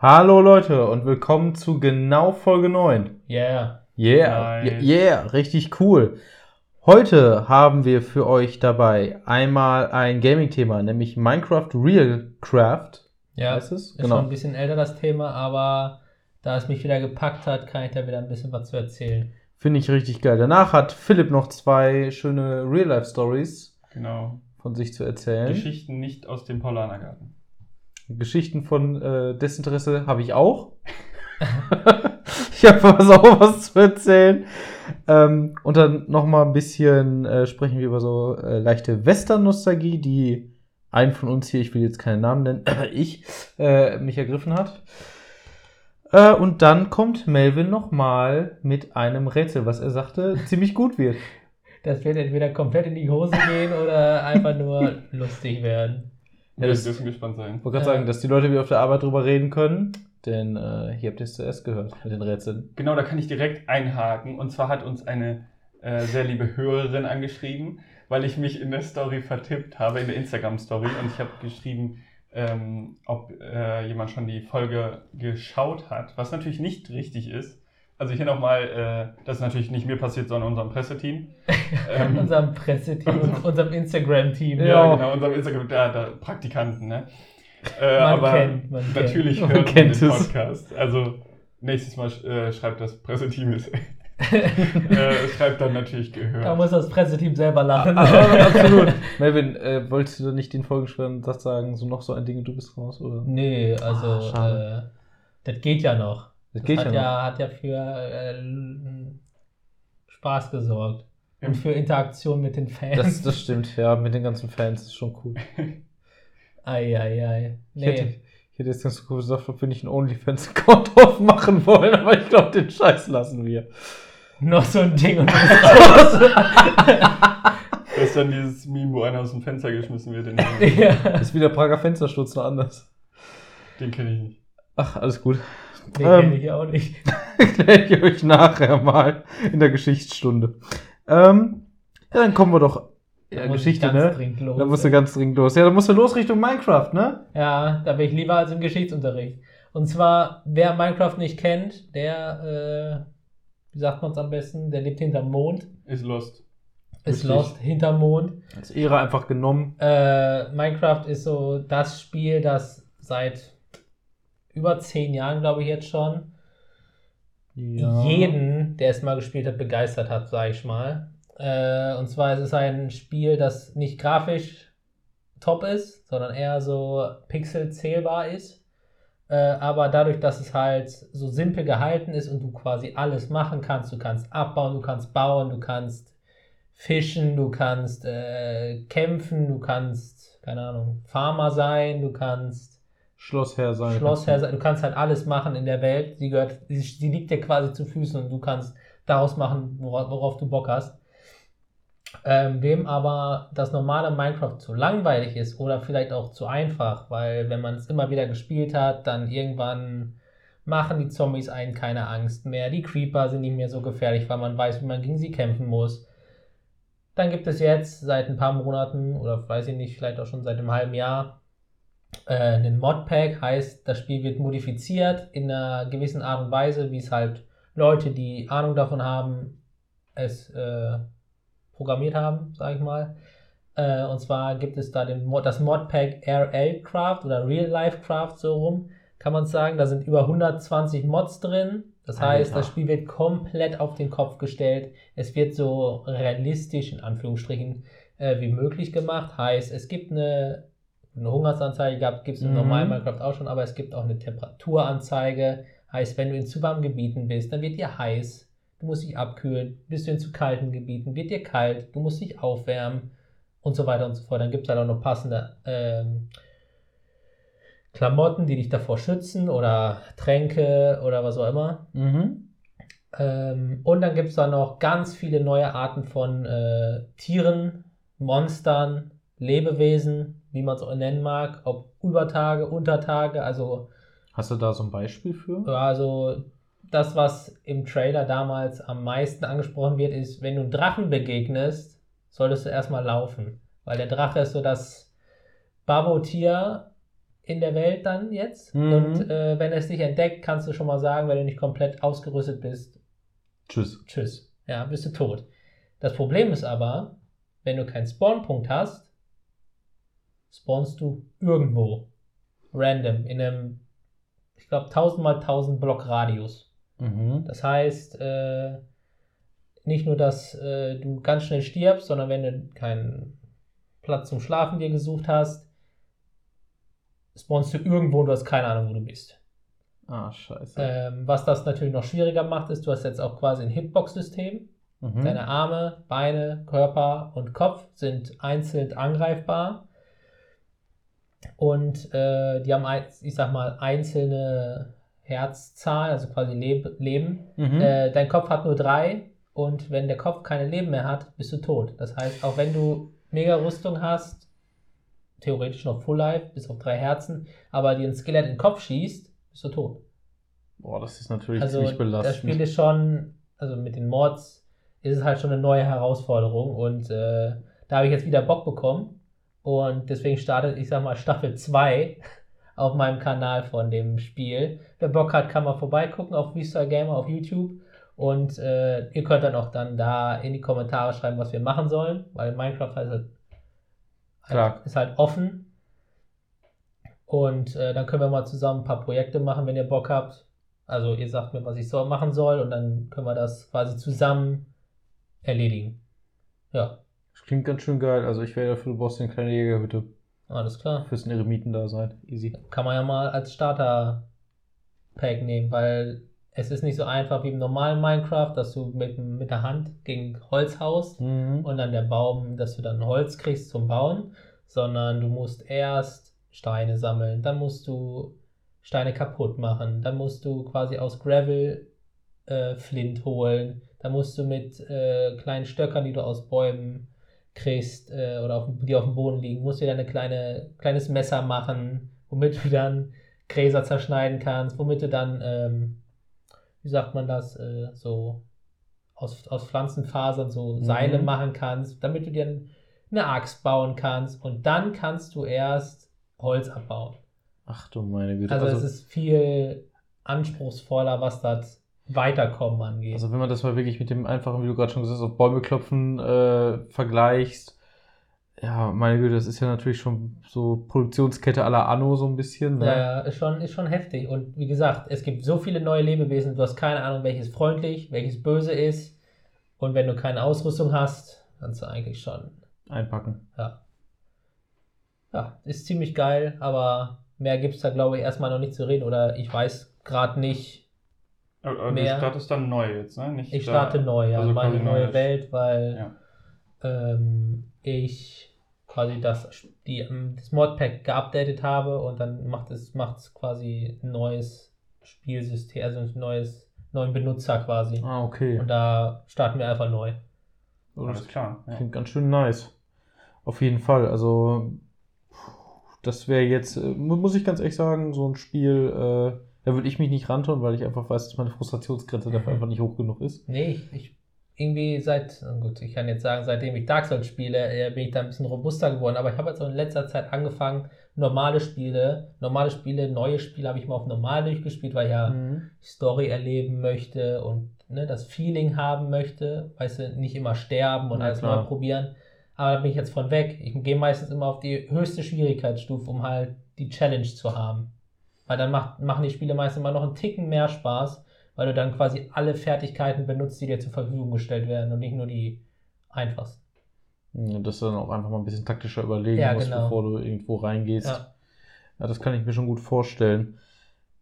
Hallo Leute und willkommen zu genau Folge 9. Yeah. Yeah, Nice. yeah, richtig cool. Heute haben wir für euch dabei einmal ein Gaming-Thema, nämlich Minecraft Real Craft. Ja, Heißt es? ist schon ein bisschen älter das Thema, aber da es mich wieder gepackt hat, kann ich da wieder ein bisschen was zu erzählen. Finde ich richtig geil. Danach hat Philipp noch zwei schöne Real-Life-Stories Genau. von sich zu erzählen. Geschichten nicht aus dem Paulanergarten. Geschichten von äh, Desinteresse habe ich auch. ich habe was auch was zu erzählen. Ähm, und dann noch mal ein bisschen äh, sprechen wir über so äh, leichte Western-Nostalgie, die einen von uns hier, ich will jetzt keinen Namen nennen, ich, äh, mich ergriffen hat. Äh, und dann kommt Melvin noch mal mit einem Rätsel, was er sagte, ziemlich gut wird. Das wird entweder komplett in die Hose gehen oder einfach nur lustig werden. Ja, Wir das- dürfen gespannt sein. Ich wollte gerade Ja. sagen, dass die Leute wieder auf der Arbeit drüber reden können, denn äh, hier habt ihr es zuerst gehört mit den Rätseln. Genau, da kann ich direkt einhaken. Und zwar hat uns eine äh, sehr liebe Hörerin angeschrieben, weil ich mich in der Story vertippt habe, in der Instagram-Story. Und ich habe geschrieben, ähm, ob äh, jemand schon die Folge geschaut hat, was natürlich nicht richtig ist. Also hier nochmal, äh, das ist natürlich nicht mir passiert, sondern unserem Presseteam. Ähm, unserem Presseteam und unserem Instagram-Team. Ja. Ja, genau, unserem Instagram, da, da Praktikanten, ne? Äh, Man aber kennt, man natürlich kennt. hört Man kennt den es. Podcast. Also nächstes Mal äh, schreibt das Presseteam es. äh, schreibt dann natürlich Da gehört. muss das Presseteam selber lachen. Ah, ah, absolut. Melvin, äh, wolltest du nicht den Folgenschreiben das sagen, so noch so ein Ding und du bist raus, oder? Nee, also Ah, äh, das geht ja noch. Das geht hat ja noch. hat ja für äh, Spaß gesorgt. Und für Interaktion mit den Fans. Das, das stimmt, ja, mit den ganzen Fans, das ist schon cool. Ei, ei, ei. Ich hätte, Nee. ich hätte jetzt ganz cool gesagt, ob wir nicht einen OnlyFans-Account aufmachen wollen, aber ich glaube, den Scheiß lassen wir. Noch so ein Ding und. Das ist dann dieses Meme, wo einer aus dem Fenster geschmissen wird. Den, ja. Das ist wieder Prager Fenstersturz noch anders. den kenne ich nicht. Ach, alles gut. Den Ähm. kenne ich auch nicht. Erkläre ich euch nachher mal in der Geschichtsstunde. Ähm, ja, dann kommen wir doch. Ja, Da Geschichte, ganz ne? dringend los. Da musst du ganz dringend los. Ja, dann musst du los Richtung Minecraft, ne? Ja, da bin ich lieber als im Geschichtsunterricht. Und zwar, wer Minecraft nicht kennt, der, äh, wie sagt man es am besten, der lebt hinterm Mond, Ist lost. ist Richtig. lost hinterm Mond. Als Ehre einfach genommen. Äh, Minecraft ist so das Spiel, das seit über zehn Jahren, glaube ich jetzt schon, jeden, der es mal gespielt hat, begeistert hat, sage ich mal. Äh, und zwar ist es ein Spiel, das nicht grafisch top ist, sondern eher so pixelzählbar ist. Äh, aber dadurch, dass es halt so simpel gehalten ist und du quasi alles machen kannst, du kannst abbauen, du kannst bauen, du kannst fischen, du kannst äh, kämpfen, du kannst, keine Ahnung, Farmer sein, du kannst Schlossherr sein. Schlossherr sein, du kannst halt alles machen in der Welt, die gehört, die liegt dir quasi zu Füßen und du kannst daraus machen, worauf, du Bock hast. Ähm, wem aber das normale Minecraft zu langweilig ist oder vielleicht auch zu einfach, weil wenn man es immer wieder gespielt hat, dann irgendwann machen die Zombies einen keine Angst mehr, die Creeper sind nicht mehr so gefährlich, weil man weiß, wie man gegen sie kämpfen muss. Dann gibt es jetzt seit ein paar Monaten oder weiß ich nicht, vielleicht auch schon seit einem halben Jahr äh, einen Modpack, heißt, das Spiel wird modifiziert in einer gewissen Art und Weise, wie es halt Leute, die Ahnung davon haben, es äh, programmiert haben, sage ich mal. Äh, und zwar gibt es da den Mod, das Modpack RL Craft oder Real Life Craft so rum, kann man sagen. Da sind über 120 Mods drin. Das heißt, Alter. das Spiel wird komplett auf den Kopf gestellt. Es wird so realistisch in Anführungsstrichen äh, wie möglich gemacht. Heißt, es gibt eine, eine Hungersanzeige, gibt es im Mhm. normalen Minecraft auch schon, aber es gibt auch eine Temperaturanzeige. Heißt, wenn du in zu warmen Gebieten bist, dann wird dir heiß. Du musst dich abkühlen. Bist du in zu kalten Gebieten, wird dir kalt. Du musst dich aufwärmen und so weiter und so fort. Dann gibt es halt auch noch passende ähm, Klamotten, die dich davor schützen oder Tränke oder was auch immer. Mhm. Ähm, und dann gibt es da noch ganz viele neue Arten von äh, Tieren, Monstern, Lebewesen, wie man es auch nennen mag, ob Übertage, Untertage, also Hast du da so ein Beispiel für? ja, Also das, was im Trailer damals am meisten angesprochen wird, ist, wenn du einen Drachen begegnest, solltest du erstmal laufen. Weil der Drache ist so das Babotier in der Welt dann jetzt. Mhm. Und äh, wenn es dich entdeckt, kannst du schon mal sagen, wenn du nicht komplett ausgerüstet bist, Tschüss. tschüss. Ja, bist du tot. Das Problem ist aber, wenn du keinen Spawnpunkt hast, spawnst du irgendwo. Random. In einem, ich glaube, 1000 mal 1000 Block Radius. Mhm. Das heißt, äh, nicht nur, dass äh, du ganz schnell stirbst, sondern wenn du keinen Platz zum Schlafen dir gesucht hast, spawnst du irgendwo und du hast keine Ahnung, wo du bist. Ah, scheiße. Ähm, was das natürlich noch schwieriger macht, ist, du hast jetzt auch quasi ein Hitbox-System. Mhm. Deine Arme, Beine, Körper und Kopf sind einzeln angreifbar. Und äh, die haben, ich sag mal, einzelne Herzzahlen, also quasi Leb Leben. Mhm. Äh, dein Kopf hat nur drei und wenn der Kopf keine Leben mehr hat, bist du tot. Das heißt, auch wenn du mega Rüstung hast, theoretisch noch Full Life, bis auf drei Herzen, aber dir ein Skelett in den Kopf schießt, bist du tot. Boah, das ist natürlich Also ziemlich belastend. das Spiel ist schon, also mit den Mods ist es halt schon eine neue Herausforderung und äh, da habe ich jetzt wieder Bock bekommen und deswegen startet, ich sag mal, Staffel 2 auf meinem Kanal von dem Spiel. Wer Bock hat, kann mal vorbeigucken auf Freestyle Gamer auf YouTube und äh, ihr könnt dann auch dann da in die Kommentare schreiben, was wir machen sollen, weil Minecraft halt, halt, Klar. ist halt offen und äh, dann können wir mal zusammen ein paar Projekte machen, wenn ihr Bock habt. Also ihr sagt mir, was ich so machen soll und dann können wir das quasi zusammen erledigen. Ja, Das klingt ganz schön geil. Also ich wäre dafür, du brauchst eine kleine Jägerhütte. alles klar. Fürs Eremiten da sein. Easy. Kann man ja mal als Starter-Pack nehmen, weil es ist nicht so einfach wie im normalen Minecraft, dass du mit, mit der Hand gegen Holz haust Mhm. und dann der Baum, dass du dann Holz kriegst zum Bauen, sondern du musst erst Steine sammeln, dann musst du Steine kaputt machen, dann musst du quasi aus Gravel äh, Flint holen, dann musst du mit äh, kleinen Stöckern, die du aus Bäumen kriegst äh, oder auf, die auf dem Boden liegen, musst du dir dann ein kleine, kleines Messer machen, womit du dann Gräser zerschneiden kannst, womit du dann, ähm, wie sagt man das, äh, so aus, aus Pflanzenfasern so Seile Mhm. machen kannst, damit du dir eine Axt bauen kannst und dann kannst du erst Holz abbauen. Ach du meine Güte. Also, Also, es ist viel anspruchsvoller, was das Weiterkommen angeht. also wenn man das mal wirklich mit dem einfachen, wie du gerade schon gesagt hast, auf Bäume klopfen äh, vergleichst, ja, meine Güte, das ist ja natürlich schon so Produktionskette à la Anno so ein bisschen. Ne? Ja, ja, ist schon, ist schon heftig. Und wie gesagt, es gibt so viele neue Lebewesen, du hast keine Ahnung, welches freundlich, welches böse ist. Und wenn du keine Ausrüstung hast, kannst du eigentlich schon, Einpacken. ja. Ja, ist ziemlich geil, aber mehr gibt es da, glaube ich, erstmal noch nicht zu reden. Oder ich weiß gerade nicht. Aber, aber Mehr. du startest dann neu jetzt, ne? Nicht Ich da- starte neu, ja, also meine quasi neue Welt, weil Ja. ähm, ich quasi das, die, ähm, das Modpack geupdatet habe und dann macht es macht's quasi ein neues Spielsystem, also ein neues, neuen Benutzer quasi. Ah, okay. Und da starten wir einfach neu. Alles klar. Ja. Klingt ganz schön nice. Auf jeden Fall. Also, das wäre jetzt, äh, mu- muss ich ganz ehrlich sagen, so ein Spiel, äh, da würde ich mich nicht rantun, weil ich einfach weiß, dass meine Frustrationsgrenze dafür einfach nicht hoch genug ist. Nee, ich, ich irgendwie seit, gut, ich kann jetzt sagen, seitdem ich Dark Souls spiele, äh, bin ich da ein bisschen robuster geworden. Aber ich habe jetzt auch in letzter Zeit angefangen, normale Spiele, normale Spiele, neue Spiele habe ich mal auf normal durchgespielt, weil ich ja Mhm. Story erleben möchte und ne, das Feeling haben möchte, weißt du, nicht immer sterben und Ja, alles neu probieren. Aber da bin ich jetzt von weg. Ich gehe meistens immer auf die höchste Schwierigkeitsstufe, um halt die Challenge zu haben. Weil dann macht, machen die Spiele meistens immer noch einen Ticken mehr Spaß, weil du dann quasi alle Fertigkeiten benutzt, die dir zur Verfügung gestellt werden und nicht nur die einfachsten. Ja, Das dann auch einfach mal ein bisschen taktischer überlegen Ja, musst, genau. bevor du irgendwo reingehst. Ja. Ja, das kann ich mir schon gut vorstellen.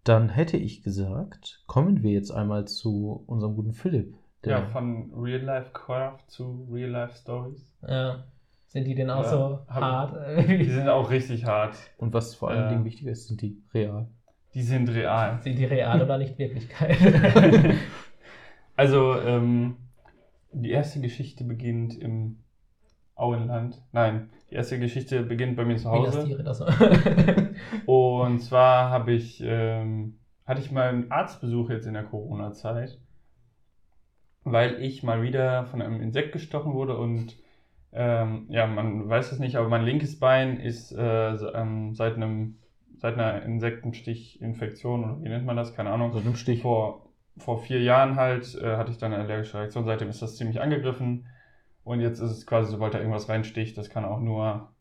Dann hätte ich gesagt, kommen wir jetzt einmal zu unserem guten Philipp. Der, ja, von Real Life Craft zu Real Life Stories. Ja. Sind die denn auch Ja, so hart? Die sind auch richtig hart. und was vor allen Ja. Dingen wichtiger ist, sind die real. Die sind real. Sind die real oder nicht Wirklichkeit? Also, ähm, die erste Geschichte beginnt im Auenland. Nein, die erste Geschichte beginnt bei mir zu Hause. Tirith, also. Und zwar habe ich, ähm, hatte ich mal einen Arztbesuch jetzt in der Corona-Zeit, weil ich mal wieder von einem Insekt gestochen wurde und ähm, ja, man weiß es nicht, aber mein linkes Bein ist äh, ähm, seit einem seit einer Insektenstichinfektion oder wie nennt man das? Keine Ahnung. So einem Stich. Vor, vor vier Jahren halt äh, hatte ich dann eine allergische Reaktion. Seitdem ist das ziemlich angegriffen. Und jetzt ist es quasi, sobald da irgendwas reinsticht, das kann auch nur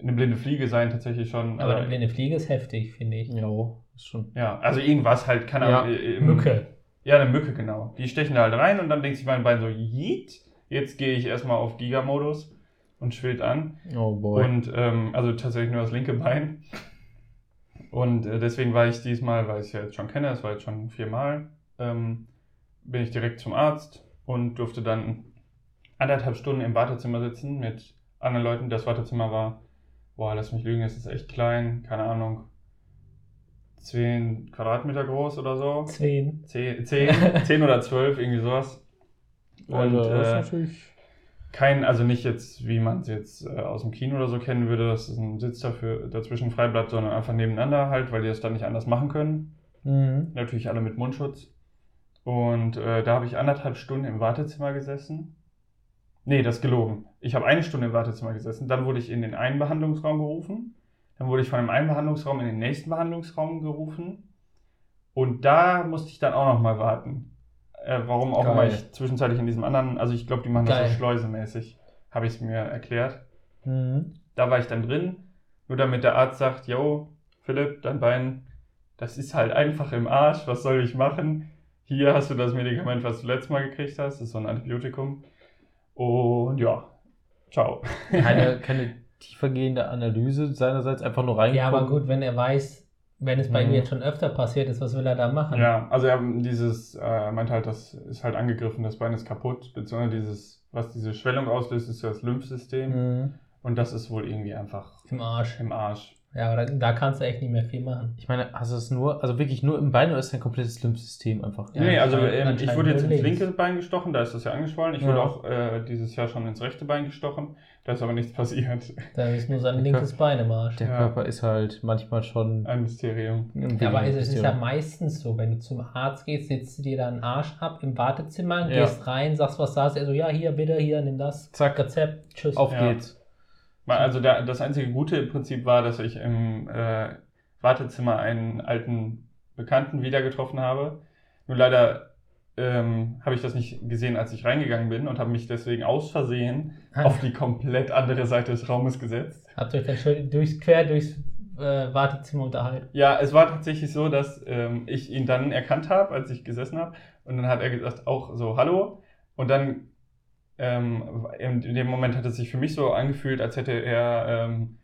eine blinde Fliege sein, tatsächlich schon. Aber Äh, eine blinde Fliege ist heftig, finde ich. Jo, ist schon. ja, also irgendwas halt, keine Ja, im- Mücke. Ja, eine Mücke, genau. Die stechen da halt rein und dann denkt sich mein Bein so, jeet, jetzt gehe ich erstmal auf Giga-Modus und schwillt an. Oh boy. Und ähm, also tatsächlich nur das linke Bein. Und äh, deswegen war ich diesmal, weil ich es ja jetzt schon kenne, es war jetzt schon viermal, ähm, bin ich direkt zum Arzt und durfte dann anderthalb Stunden im Wartezimmer sitzen mit anderen Leuten. Das Wartezimmer war, boah, lass mich lügen, es ist echt klein, keine Ahnung, 10 Quadratmeter groß oder so. Zehn. 10, 10, 10 oder 12, irgendwie sowas. Und Also, das ist äh, natürlich. Kein, also nicht jetzt, wie man es jetzt äh, aus dem Kino oder so kennen würde, dass es ein Sitz dafür dazwischen frei bleibt, sondern einfach nebeneinander halt, weil die das dann nicht anders machen können. Mhm. Natürlich alle mit Mundschutz. Und äh, da habe ich anderthalb Stunden im Wartezimmer gesessen. Nee, das ist gelogen. Ich habe eine Stunde im Wartezimmer gesessen. Dann wurde ich in den einen Behandlungsraum gerufen. Dann wurde ich von dem einen Behandlungsraum in den nächsten Behandlungsraum gerufen. Und da musste ich dann auch noch mal warten. Äh, warum auch Geil. immer ich zwischenzeitlich in diesem anderen, also ich glaube, die machen das Geil. so schleusemäßig, habe ich es mir erklärt. Mhm. Da war ich dann drin, nur damit der Arzt sagt, yo, Philipp, dein Bein, das ist halt einfach im Arsch, was soll ich machen? Hier hast du das Medikament, was du letztes Mal gekriegt hast, das ist so ein Antibiotikum. Und ja, ciao. Keine, keine tiefergehende Analyse seinerseits, einfach nur reingeguckt. Ja, aber gut, wenn er weiß, wenn es bei Mhm. ihm jetzt schon öfter passiert ist, was will er da machen? Ja, also er dieses, äh, er meint halt, das ist halt angegriffen, das Bein ist kaputt, beziehungsweise dieses, was diese Schwellung auslöst, ist ja das Lymphsystem. Mhm. Und das ist wohl irgendwie einfach Im Arsch. im Arsch. Ja, aber da, da kannst du echt nicht mehr viel machen. Ich meine, hast du es nur, also wirklich nur im Bein oder ist dein komplettes Lymphsystem einfach? Ja, nee, also ähm, ich wurde jetzt ins linke Bein gestochen, da ist das ja angeschwollen. Ich Ja. wurde auch äh, dieses Jahr schon ins rechte Bein gestochen, da ist aber nichts passiert. Da ist nur sein Der linkes Bein im Arsch. Der Ja. Körper ist halt manchmal schon. Ein Mysterium. Ja, aber es ist ja meistens so, wenn du zum Arzt gehst, sitzt du dir da einen Arsch ab im Wartezimmer, Ja. gehst rein, sagst, was da ist, er so, ja, hier, bitte, hier, nimm das, Zack. Rezept, tschüss. Auf Ja. geht's. Also der, das einzige Gute im Prinzip war, dass ich im äh, Wartezimmer einen alten Bekannten wieder getroffen habe. Nur leider ähm, habe ich das nicht gesehen, als ich reingegangen bin und habe mich deswegen aus Versehen auf die komplett andere Seite des Raumes gesetzt. Habt ihr euch dann schön durchs, quer durchs äh, Wartezimmer unterhalten? Ja, es war tatsächlich so, dass ähm, ich ihn dann erkannt habe, als ich gesessen habe. Und dann hat er gesagt, auch so, hallo. Und dann ähm, in dem Moment hat es sich für mich so angefühlt, als hätte er ähm,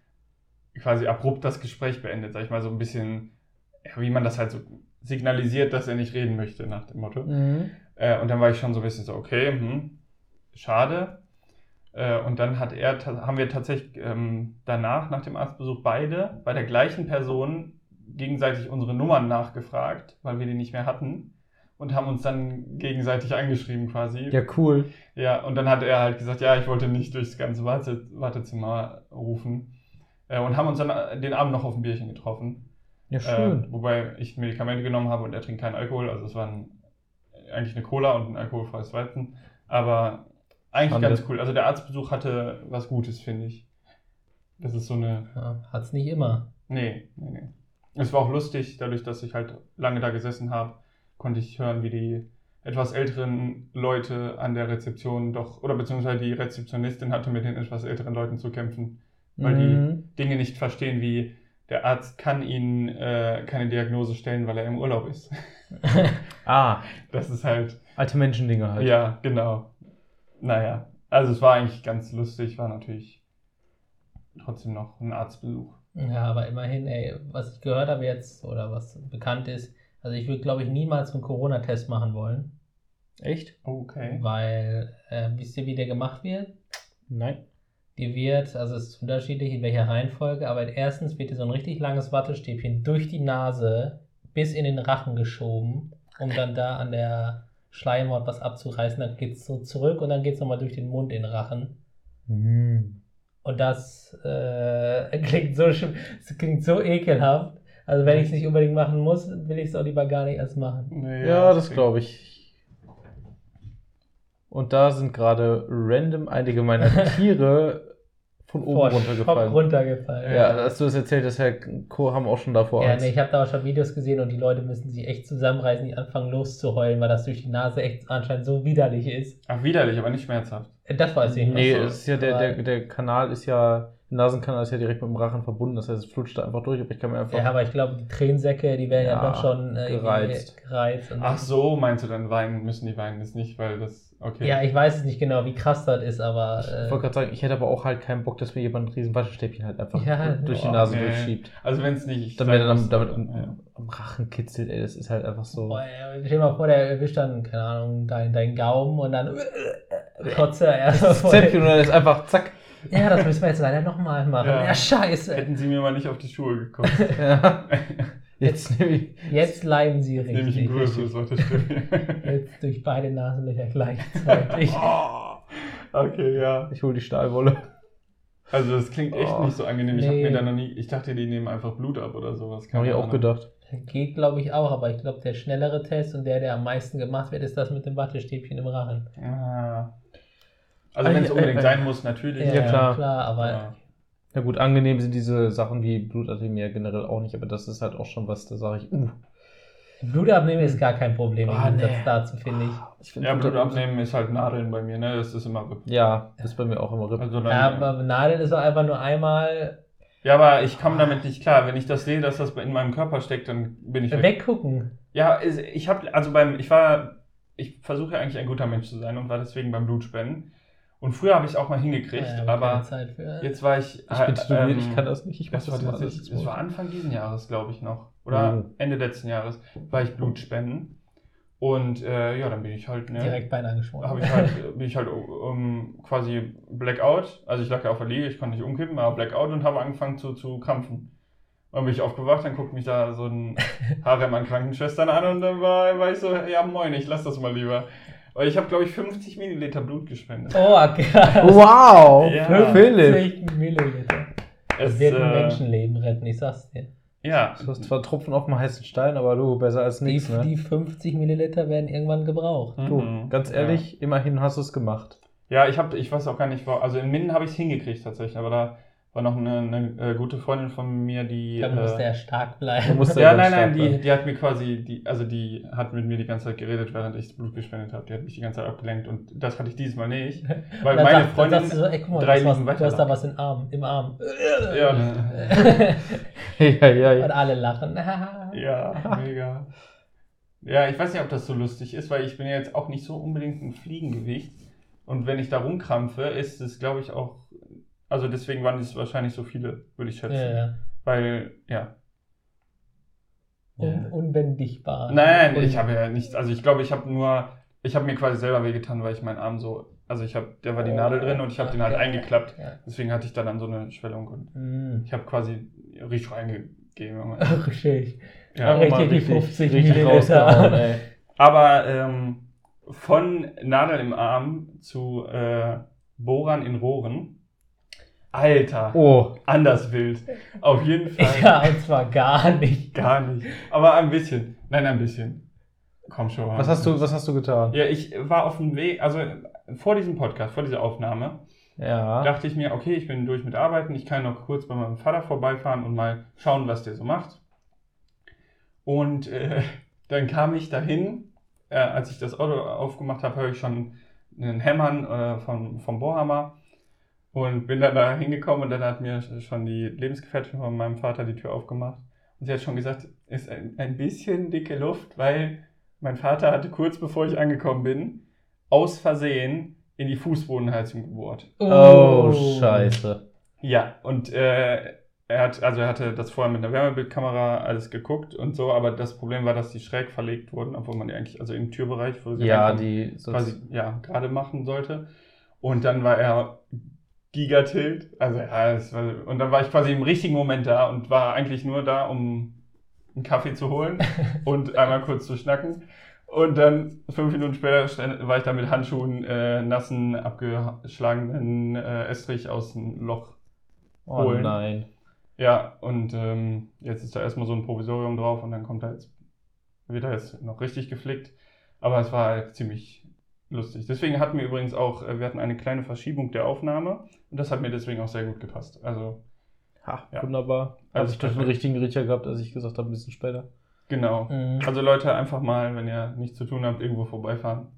quasi abrupt das Gespräch beendet, sag ich mal, so ein bisschen, ja, wie man das halt so signalisiert, dass er nicht reden möchte, nach dem Motto. Mhm. Äh, und dann war ich schon so ein bisschen so, okay, hm, schade. Äh, und dann hat er, haben wir tatsächlich ähm, danach, nach dem Arztbesuch, beide bei der gleichen Person gegenseitig unsere Nummern nachgefragt, weil wir die nicht mehr hatten. Und haben uns dann gegenseitig angeschrieben quasi. Ja, cool. Ja, und dann hat er halt gesagt, ja, ich wollte nicht durchs ganze Warte Wartezimmer rufen. Äh, und haben uns dann äh, den Abend noch auf ein Bierchen getroffen. Ja, schön. Äh, wobei ich Medikamente genommen habe und er trinkt keinen Alkohol. Also es war ein, eigentlich eine Cola und ein alkoholfreies Weizen. Aber eigentlich Schande. ganz cool. Also der Arztbesuch hatte was Gutes, finde ich. Das ist so eine. Ja, hat's nicht immer. Nee, nee, nee. Es war auch lustig, dadurch, dass ich halt lange da gesessen habe, konnte ich hören, wie die etwas älteren Leute an der Rezeption doch, oder beziehungsweise die Rezeptionistin hatte mit den etwas älteren Leuten zu kämpfen, weil die Mhm. Dinge nicht verstehen, wie der Arzt kann ihnen äh, keine Diagnose stellen, weil er im Urlaub ist. Ah, Das ist halt, alte Menschendinge halt. ja, genau. Naja, also es war eigentlich ganz lustig, war natürlich trotzdem noch ein Arztbesuch. Ja, aber immerhin, ey, was ich gehört habe jetzt, oder was bekannt ist, also ich würde, glaube ich, niemals einen Corona-Test machen wollen, Echt? Okay. weil, äh, wisst ihr, wie der gemacht wird? Nein. Die wird, also es ist unterschiedlich in welcher Reihenfolge, aber erstens wird dir so ein richtig langes Wattestäbchen durch die Nase bis in den Rachen geschoben, um dann da an der Schleimhaut was abzureißen. Dann geht es so zurück und dann geht es nochmal durch den Mund in den Rachen. Mhm. Und das äh, klingt, so, das klingt so ekelhaft. Also wenn ich es nicht unbedingt machen muss, will ich es auch lieber gar nicht erst machen. Nee, Ja, das glaube ich. Und da sind gerade random einige meiner Tiere von oben Boah, Schock runtergefallen. runtergefallen. Ja, als du das erzählt hast, Herr Co. haben auch schon davor Ja, nee, ich habe da auch schon Videos gesehen und die Leute müssen sich echt zusammenreißen, die anfangen loszuheulen, weil das durch die Nase echt anscheinend so widerlich ist. Ach, widerlich, aber nicht schmerzhaft. Das weiß ich Nee, nicht. so. es ist ja der, der, der Kanal ist ja, der Nasenkanal ist ja direkt mit dem Rachen verbunden, das heißt, es flutscht da einfach durch, aber ich kann mir einfach. Ja, aber ich glaube, die Tränensäcke, die werden ja, Ja, doch schon äh, gereizt. gereizt. Und Ach so, meinst du dann weinen müssen die weinen? Ist nicht, weil das. Okay. Ja, ich weiß es nicht genau, wie krass das ist, aber. ich Äh, wollte gerade sagen, ich hätte aber auch halt keinen Bock, dass mir jemand ein riesen Wattestäbchen halt einfach Ja, durch die boah, Nase nee. durchschiebt. Also wenn es nicht. Damit er sein dann damit dann, am, ja. am Rachen kitzelt, ey, das ist halt einfach so. boah, ey, stell dir mal vor, der erwischt dann, keine Ahnung, dein, dein Gaumen und dann kotze er erst Zäpfchen und dann ist einfach zack. Ja, das müssen wir jetzt leider nochmal machen. Ja. Ja, scheiße. Hätten sie mir mal nicht auf die Schuhe geguckt. Ja. Jetzt nehme ich. Jetzt leiden sie Nehme ich richtig. ein größeres Wattestäbchen. Jetzt durch beide Nasenlöcher gleichzeitig. oh, okay, ja. Ich hole die Stahlwolle. Also das klingt echt Oh, nicht so angenehm. Ich habe nee. mir da noch nie. Ich dachte, die nehmen einfach Blut ab oder sowas. Habe ich auch gedacht. Geht, glaube ich, auch, aber ich glaube, der schnellere Test und der, der am meisten gemacht wird, ist das mit dem Wattestäbchen im Rachen. Ah. Also wenn es unbedingt äh, sein muss, natürlich. Ja, klar. klar, aber Ja. Ja gut, angenehm sind diese Sachen wie Blutanämie generell auch nicht, aber das ist halt auch schon was, da sage ich, uh. Blutabnehmen ist gar kein Problem im Ah, nee. Gegensatz dazu, finde ich. ich find Ja, Blut abnehmen ist halt Nadeln bei mir, ne? Das ist immer Ripp. Ja, ist bei mir auch immer Ripp. Also Ja, aber Nadeln ist auch einfach nur einmal ja, aber ich komme damit nicht klar. Wenn ich das sehe, dass das in meinem Körper steckt, dann bin ich weg. weggucken. Ja, ich habe also beim ich war ich versuche ja eigentlich ein guter Mensch zu sein und war deswegen beim Blutspenden. Und früher habe ich es auch mal hingekriegt, Ja, aber Zeit für. jetzt war ich Ich bin tätowiert, ähm, ich kann das nicht. Ich das war tatsächlich, alles das war. Anfang diesen Jahres, glaube ich noch. Oder Oh. Ende letzten Jahres war ich Blutspenden. Und äh, ja, dann bin ich halt, ne, direkt Bein angeschwollen. habe ich halt, bin ich halt um, quasi Blackout. Also ich lag ja auf der Liege, ich konnte nicht umkippen, aber Blackout und habe angefangen zu, zu krampfen. Und dann bin ich aufgewacht, dann guckt mich da so ein Harem an Krankenschwestern an und dann war, war ich so, ja moin, ich lass das mal lieber. Weil ich habe, glaube ich, 50 Milliliter Blut gespendet. Oh, krass. Wow! Ja. Philipp! 50 Milliliter. Das Es, wird ein äh, Menschenleben retten, ich sag's dir. Ja, Du hast zwar Tropfen auf dem heißen Stein, aber du, besser als Die, nichts, ne? die 50 Milliliter werden irgendwann gebraucht. Du, Mhm. ganz ehrlich, immerhin hast du es gemacht. Ja, ich habe, ich weiß auch gar nicht, wo- also in Minden habe ich es hingekriegt tatsächlich, aber da war noch eine, eine äh, gute Freundin von mir, die. Da muss äh, der stark bleiben. musst ja, nein, nein, die, die hat mir quasi, die, also die hat mit mir die ganze Zeit geredet, während ich das Blut gespendet habe. Die hat mich die ganze Zeit abgelenkt und das hatte ich dieses Mal nicht. Weil Dann meine sag- Freundin. Dann du so, ey, guck mal, drei du, hast du hast da was im Arm. Im Arm. Ja, ja, ja, Und ja. alle lachen. ja, mega. Ja, ich weiß nicht, ob das so lustig ist, weil ich bin ja jetzt auch nicht so unbedingt ein Fliegengewicht. Und wenn ich da rumkrampfe, ist es, glaube ich, auch. Also deswegen waren es wahrscheinlich so viele, würde ich schätzen. Ja, ja. Weil, ja. Un unbändigbar. Nein, ich habe ja nichts. Also ich glaube, ich habe nur, ich habe mir quasi selber wehgetan, weil ich meinen Arm so, also ich habe, der war die Oh, Nadel drin und ich habe den halt okay. eingeklappt. Ja. Deswegen hatte ich da dann so eine Schwellung und Mm. ich habe quasi richtig reingegeben. Junge. Richtig. Ja, richtig, die richtig- 50 richtig Milliliter. rausgehauen, ey. aber ähm, von Nadel im Arm zu äh, Bohrern in Rohren. Alter, Oh, anders wild. Auf jeden Fall. Ja, und zwar gar nicht. Gar nicht. Aber ein bisschen. Nein, ein bisschen. Komm schon. was hast du, was hast du getan? Ja, ich war auf dem Weg, also vor diesem Podcast, vor dieser Aufnahme, Ja. dachte ich mir, okay, ich bin durch mit Arbeiten, ich kann noch kurz bei meinem Vater vorbeifahren und mal schauen, was der so macht. Und äh, dann kam ich dahin, äh, als ich das Auto aufgemacht habe, höre ich schon einen Hämmern äh, vom, vom Bohrhammer und bin dann da hingekommen und dann hat mir schon die Lebensgefährtin von meinem Vater die Tür aufgemacht. Und sie hat schon gesagt, ist ein, ein bisschen dicke Luft, weil mein Vater hatte kurz bevor ich angekommen bin, aus Versehen in die Fußbodenheizung gebohrt. Oh, scheiße. Ja, und äh, er hat, also er hatte das vorher mit einer Wärmebildkamera alles geguckt und so, aber das Problem war, dass die schräg verlegt wurden, obwohl man die eigentlich, also im Türbereich, wo sie Ja, die. quasi ja, gerade machen sollte. Und dann war er Gigatilt. Also ja, es war, und dann war ich quasi im richtigen Moment da und war eigentlich nur da, um einen Kaffee zu holen und einmal kurz zu schnacken. Und dann fünf Minuten später war ich da mit Handschuhen, äh, nassen, abgeschlagenen äh, Estrich aus dem Loch. oh holen. nein. Ja, und ähm, jetzt ist da erstmal so ein Provisorium drauf und dann kommt da jetzt, wird da jetzt noch richtig geflickt. Aber es war halt ziemlich lustig. Deswegen hatten wir übrigens auch, äh, wir hatten eine kleine Verschiebung der Aufnahme und das hat mir deswegen auch sehr gut gepasst. Also, Ha, Ja. wunderbar. Also Also ich den perfekt. richtigen Riecher gehabt, als ich gesagt habe, ein bisschen später. genau. Mhm. Also Leute, einfach mal, wenn ihr nichts zu tun habt, irgendwo vorbeifahren.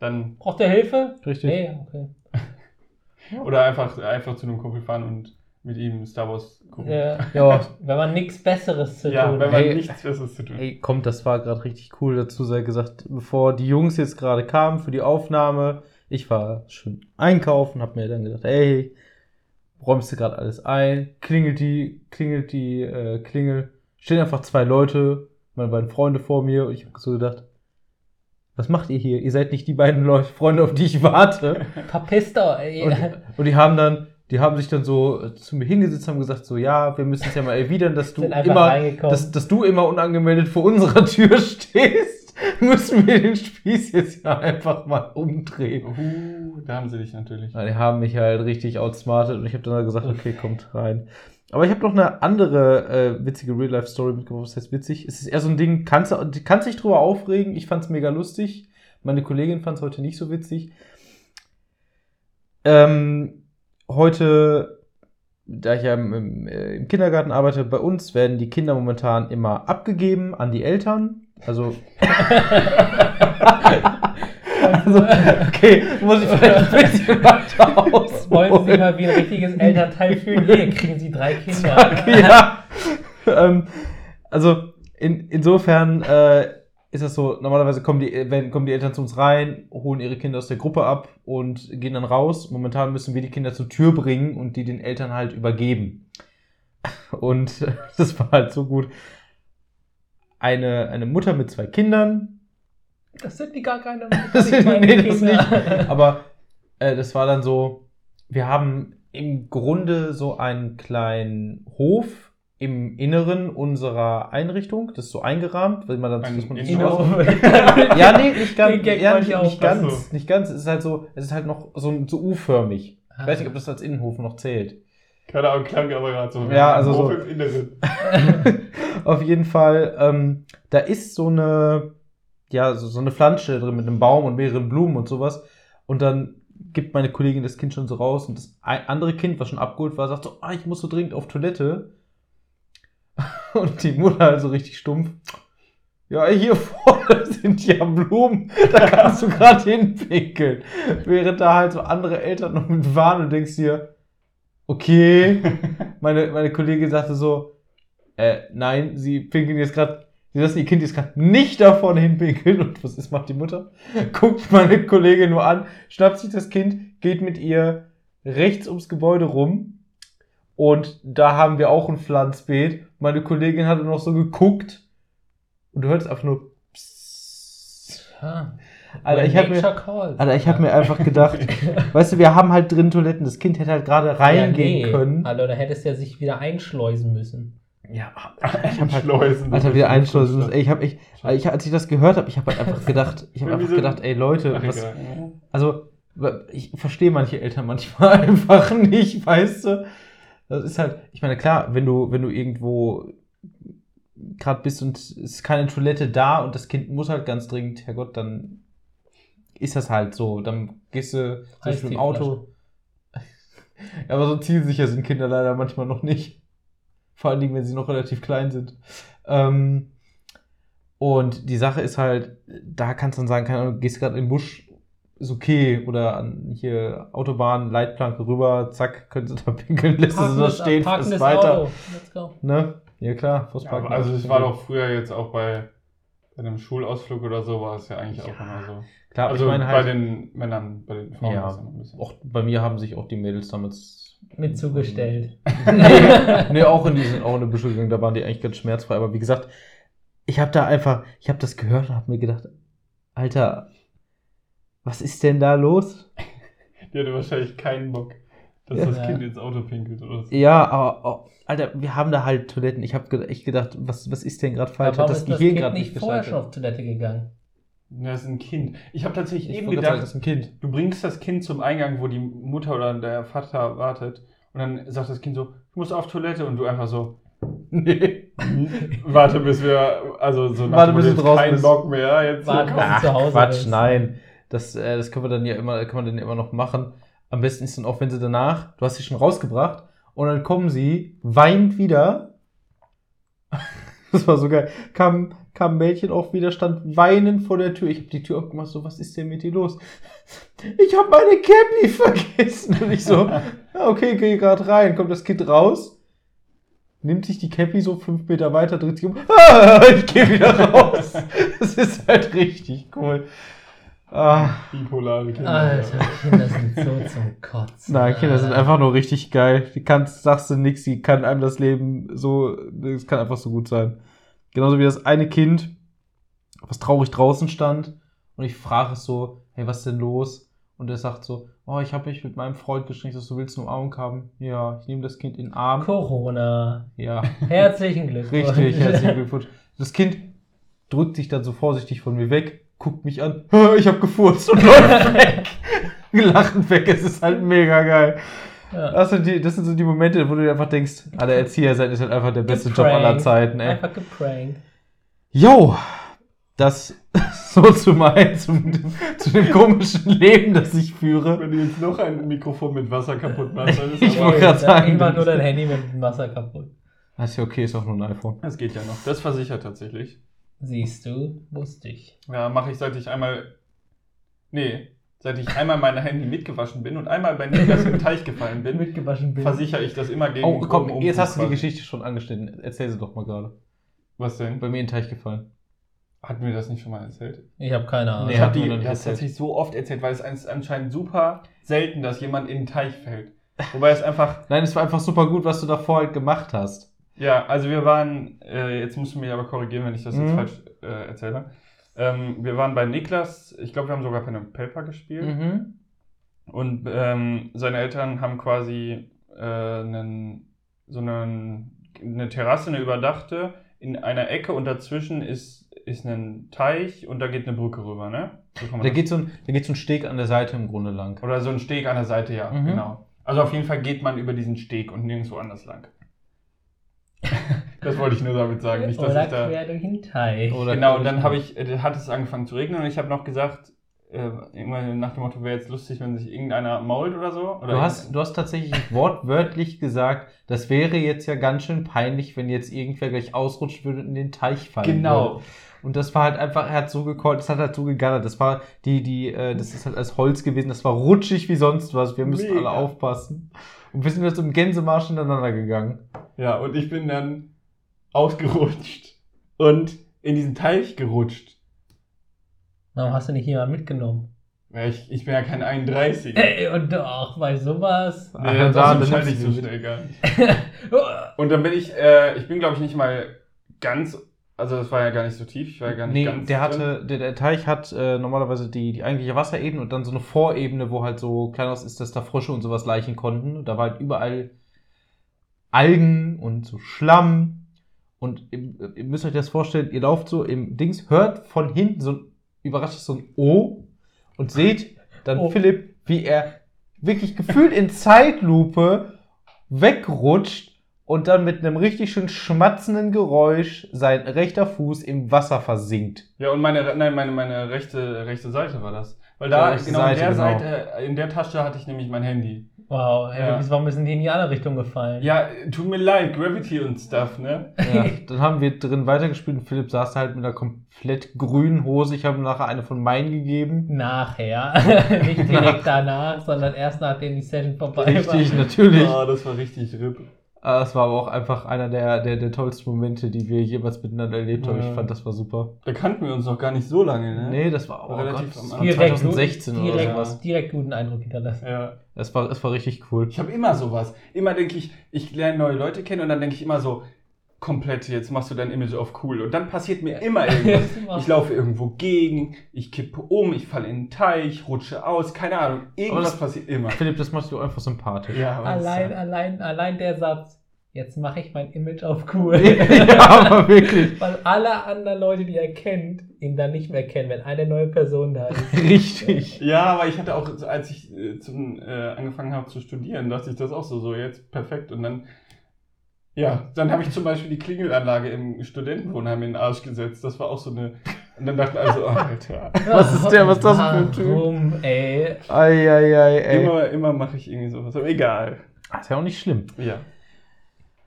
Dann, Braucht ihr Hilfe? Richtig. Nee, okay. oder einfach, einfach zu einem Kumpel fahren und mit ihm Star Wars gucken. Ja, Ja, wenn man nichts Besseres zu Ja, tun wenn hat. man Hey. nichts Besseres zu tun hat. Ey, kommt, das war gerade richtig cool. Dazu sei gesagt, bevor die Jungs jetzt gerade kamen für die Aufnahme, ich war schön einkaufen, hab mir dann gedacht, ey, räumst du gerade alles ein, klingelt die, klingelt die äh, Klingel, stehen einfach zwei Leute, meine beiden Freunde vor mir und ich habe so gedacht, was macht ihr hier? Ihr seid nicht die beiden Leute, Freunde, auf die ich warte. Verpisst ey. Und, und die haben dann, die haben sich dann so äh, zu mir hingesetzt, haben gesagt, so, ja, wir müssen es ja mal erwidern, dass du immer, reingekommen. dass, dass du immer unangemeldet vor unserer Tür stehst, müssen wir den Spieß jetzt ja einfach mal umdrehen. Uh, da haben sie dich natürlich. Ja, Die haben mich halt richtig outsmartet und ich habe dann gesagt, okay, kommt rein. Aber ich habe noch eine andere äh, witzige Real-Life-Story mitgebracht. Was heißt witzig? Es ist eher so ein Ding, kannst du kannst dich drüber aufregen. Ich fand's mega lustig. Meine Kollegin fand's heute nicht so witzig. Ähm, heute, da ich ja im, im, äh, im Kindergarten arbeite, bei uns werden die Kinder momentan immer abgegeben an die Eltern. Also also, okay, muss ich vielleicht ein bisschen weiter aus. Wollen Sie mal wie ein richtiges Elternteil fühlen? Hier kriegen Sie drei Kinder. ja. ähm, also in, insofern äh, ist das so, normalerweise kommen die, wenn, kommen die Eltern zu uns rein, holen ihre Kinder aus der Gruppe ab und gehen dann raus. Momentan müssen wir die Kinder zur Tür bringen und die den Eltern halt übergeben. Und das war halt so gut. Eine, eine Mutter mit zwei Kindern, Das sind die gar keine. Das sind- nee, das Kinder. Aber äh, das war dann so, wir haben im Grunde so einen kleinen Hof im Inneren unserer Einrichtung. Das ist so eingerahmt, weil man dann Ein dass man das Ja, nee, nicht ganz. Ja, nicht, ich nicht ganz. So. Nicht ganz. Es ist halt so, es ist halt noch so, so U-förmig. Ich weiß nicht, ob das als Innenhof noch zählt. Keine Ahnung, klang aber gerade so. Ja, also so. im Inneren. Auf jeden Fall, ähm, da ist so eine, ja, so, so eine Pflanze drin mit einem Baum und mehreren Blumen und sowas. Und dann gibt meine Kollegin das Kind schon so raus und das andere Kind, was schon abgeholt war, sagt so, ah, ich muss so dringend auf Toilette. Und die Mutter halt so richtig stumpf. Ja, hier vorne sind ja Blumen, da kannst du gerade hinpinkeln. Während da halt so andere Eltern noch mit waren und denkst dir, okay, meine, meine Kollegin sagte so, äh, nein, sie pinkeln jetzt gerade, sie lassen ihr Kind jetzt gerade nicht da vorne hinpinkeln. Und was ist, macht die Mutter? Guckt meine Kollegin nur an, schnappt sich das Kind, geht mit ihr rechts ums Gebäude rum. Und da haben wir auch ein Pflanzbeet. Meine Kollegin hatte noch so geguckt. Und du hörst einfach nur Psst. Ja. Alter, ich habe mir. Alter, ich hab mir einfach gedacht, weißt du, wir haben halt drin Toiletten. Das Kind hätte halt gerade reingehen ja, nee. können. Hallo, da hättest du ja sich wieder einschleusen müssen. Ja, ich hab halt Schleusen. Alter, wieder einschleusen muss. Ey, ich hab echt, ich, als ich das gehört habe, ich habe halt einfach gedacht, ich habe einfach gedacht, ey Leute, Ach, was, also ich verstehe manche Eltern manchmal einfach nicht, weißt du? Das ist halt, ich meine, klar, wenn du, wenn du irgendwo gerade bist und es ist keine Toilette da und das Kind muss halt ganz dringend, Herrgott, dann ist das halt so. Dann gehst du zum Beispiel im Auto. Ja, aber so zielsicher sind Kinder leider manchmal noch nicht. Vor allen Dingen, wenn sie noch relativ klein sind. Ähm, und die Sache ist halt, da kannst du dann sagen, keine Ahnung, gehst gerade im Busch, ist okay. Oder an hier Autobahn, Leitplanke rüber, zack, können sie da pinkeln, lässt sie da stehen, parkendes weiter. Auto. Let's go. Ne? Ja klar, Ja, also es war doch früher jetzt auch bei, bei einem Schulausflug oder so, war es ja eigentlich auch Ja. immer so. Klar, also ich meine bei halt, den Männern, bei den Frauen Ja. auch bei mir haben sich auch die Mädels damals Mit zugestellt. nee, nee, auch in diesen, auch in der gegangen, da waren die eigentlich ganz schmerzfrei. Aber wie gesagt, ich habe da einfach, ich habe das gehört und habe mir gedacht, Alter, was ist denn da los? Die hatte wahrscheinlich keinen Bock, dass Ja. das. Kind ins Auto pinkelt oder so. Ja, aber, oh, Alter, wir haben da halt Toiletten. Ich habe echt gedacht, was, was ist denn gerade Aber falsch? Hat warum das ist das Gehirn Kind gerade nicht nicht vorher schon auf Toilette gegangen? Ja, Das ist ein Kind. Ich habe tatsächlich Ich eben sagen, gedacht, das ist ein Kind. du bringst das Kind zum Eingang, wo die Mutter oder der Vater wartet. Und dann sagt das Kind so, du musst auf Toilette. Und du einfach so, Nee. warte bis wir, also so nach Warte, dem bis du draußen keinen bist. Bock mehr. Jetzt Warte, so, du zu Hause Quatsch, bist. nein. Das, äh, das können wir dann ja immer, kann man dann immer noch machen. Am besten ist dann auch, wenn sie danach, du hast sie schon rausgebracht, und dann kommen sie, weint wieder. Das war so geil. Kam, kam ein Mädchen auch wieder, stand weinend vor der Tür. Ich habe die Tür aufgemacht, so, was ist denn mit dir los? Ich habe meine Cappy vergessen. Und ich so, okay, geh gerade rein. Kommt das Kind raus, nimmt sich die Cappy so fünf Meter weiter, dreht sich um. Ah, ich gehe wieder raus. Das ist halt richtig cool. Ah. Bipolare Kinder. Alter, Kinder sind so zum Kotzen. Nein, Kinder sind einfach nur richtig geil. Die kannst, sagst du nix, die kann einem das Leben so, es kann einfach so gut sein. Genauso wie das eine Kind, was traurig draußen stand und ich frage es so, hey, was ist denn los? Und er sagt so, oh, ich habe mich mit meinem Freund gestrickt, dass du willst eine Umarmung haben. Ja, ich nehme das Kind in den Arm. Corona. Ja, Herzlichen Glückwunsch. richtig, herzlichen Glückwunsch. Das Kind drückt sich dann so vorsichtig von mir weg, guckt mich an, "Hä, ich habe gefurzt und läuft weg. Lachend weg, es ist halt mega geil. Ja. Das sind, die, das sind so die Momente, wo du dir einfach denkst, ah, der Erzieher sein ist halt einfach der beste Job Geprankt. aller Zeiten, ey. Einfach geprankt. Jo, das so zu mein, zum, zu dem komischen Leben, das ich führe. Wenn du jetzt noch ein Mikrofon mit Wasser kaputt machst, dann ist Ich aber- wollte grad sagen, mach nur dein Handy mit dem Wasser kaputt. Das ist ja okay, ist auch nur ein iPhone. Das geht ja noch. Das versichert tatsächlich. Siehst du, wusste ich. Ja, mache ich seit ich einmal. Nee, seit ich einmal mein Handy mitgewaschen bin und einmal bei Niklas im Teich gefallen bin, Mitgewaschen bin. versichere ich das immer gegen. Oh, komm, um- jetzt hast du die. Geschichte schon angeschnitten. Erzähl sie doch mal gerade. Was denn? Bei mir in den Teich gefallen. Hat mir das nicht schon mal erzählt? Ich habe keine Ahnung. Nee, ich mir die das erzählt. tatsächlich so oft erzählt, weil es anscheinend super selten, dass jemand in den Teich fällt. Wobei es einfach. Nein, es war einfach super gut, was du davor halt gemacht hast. Ja, also wir waren, äh, jetzt musst du mich aber korrigieren, wenn ich das jetzt Mhm. falsch äh, erzähle. Ähm, wir waren bei Niklas, ich glaube, wir haben sogar Pen and Paper gespielt. Mhm. Und ähm, seine Eltern haben quasi äh, einen, so einen, eine Terrasse, eine überdachte, in einer Ecke und dazwischen ist, ist ein Teich und da geht eine Brücke rüber, ne? So Da geht, so ein, da geht so ein Steg an der Seite im Grunde lang. Oder so ein Steg an der Seite, ja, Mhm. genau. Also auf jeden Fall geht man über diesen Steg und nirgendwo anders lang. das wollte ich nur damit sagen, nicht, dass Oder ich da. quer durch den Teich. Oder Genau, und dann habe ich, äh, hat es angefangen zu regnen und ich habe noch gesagt, äh, irgendwann nach dem Motto, wäre jetzt lustig, wenn sich irgendeiner mault oder so. Oder Du hast, du hast tatsächlich wortwörtlich gesagt, das wäre jetzt ja ganz schön peinlich, wenn jetzt irgendwer gleich ausrutschen würde und in den Teich fallen Genau. würde. Und das war halt einfach, er hat so gekollt, das hat halt so gegallert. Das war die, die, äh, das ist halt als Holz gewesen, das war rutschig wie sonst was. Wir müssen Mega. alle aufpassen. Und wir sind jetzt im Gänsemarsch hintereinander gegangen. Ja, und ich bin dann ausgerutscht und in diesen Teich gerutscht. Warum hast du nicht jemand mitgenommen? Ja, ich, ich bin ja kein 31. Ey, und doch, bei sowas. Nee, dann das da, ist dann halt nimmst nicht so schnell gar nicht. Und dann bin ich, äh, ich bin glaube ich nicht mal ganz, also das war ja gar nicht so tief, ich war ja gar nicht Nee, ganz. der drin. hatte, der, der Teich hat äh, normalerweise die, die eigentliche Wasserebene und dann so eine Vorebene, wo halt so klein was ist, dass da Frösche und sowas laichen konnten. Und da war halt überall Algen und so Schlamm. Und ihr, ihr müsst euch das vorstellen, ihr lauft so im Dings, hört von hinten so ein überraschtes so ein O und seht dann Oh. Philipp, wie er wirklich gefühlt in Zeitlupe wegrutscht und dann mit einem richtig schön schmatzenden Geräusch sein rechter Fuß im Wasser versinkt. Ja, und meine, nein, meine, meine rechte, rechte Seite war das. Weil Ja, da, genau, in Seite, der genau. Seite, in der Tasche hatte ich nämlich mein Handy. Wow, ey, Ja. warum sind die in die andere Richtung gefallen? Ja, tut mir leid, Gravity und Stuff, ne? Ja, dann haben wir drin weitergespielt und Philipp saß da halt mit einer komplett grünen Hose. Ich habe ihm nachher eine von meinen gegeben. Nachher. Nicht direkt danach, sondern erst nachdem die Session vorbei Richtig, war. natürlich. Ah, das war richtig RIP. Es war aber auch einfach einer der, der, der tollsten Momente, die wir jemals miteinander erlebt haben. Ja. Ich fand, das war super. Da kannten wir uns noch gar nicht so lange, ne? Nee, das war, oh Relativ Gott, am das war Anfang. Direkt, 2016 oder direkt, sowas. direkt guten Eindruck hinterlassen. Ja. Es war, es war richtig cool. Ich habe immer sowas. Immer denke ich, ich lerne neue Leute kennen und dann denke ich immer so, komplett, jetzt machst du dein Image auf cool. Und dann passiert mir immer irgendwas. Ich laufe irgendwo gegen, ich kippe um, ich falle in den Teich, rutsche aus, keine Ahnung. Irgendwas das- passiert immer. Philipp, das machst du einfach sympathisch. Ja, Allein, allein, allein der Satz. Jetzt mache ich mein Image auf cool. ja, aber wirklich. Weil alle anderen Leute, die er kennt, ihn dann nicht mehr kennen, wenn eine neue Person da ist. Richtig. Ja, aber ich hatte auch, als ich äh, zum, äh, angefangen habe zu studieren, dachte ich das auch so, so jetzt perfekt. Und dann, ja, dann habe ich zum Beispiel die Klingelanlage im Studentenwohnheim in den Arsch gesetzt. Das war auch so eine Und dann dachten alle so, oh, Alter. Was ist der- was ist das für ein Typ? Warum, ey? Eieiei, ey. Immer, immer mache ich irgendwie sowas, aber egal. Ah, Ist ja auch nicht schlimm. Ja.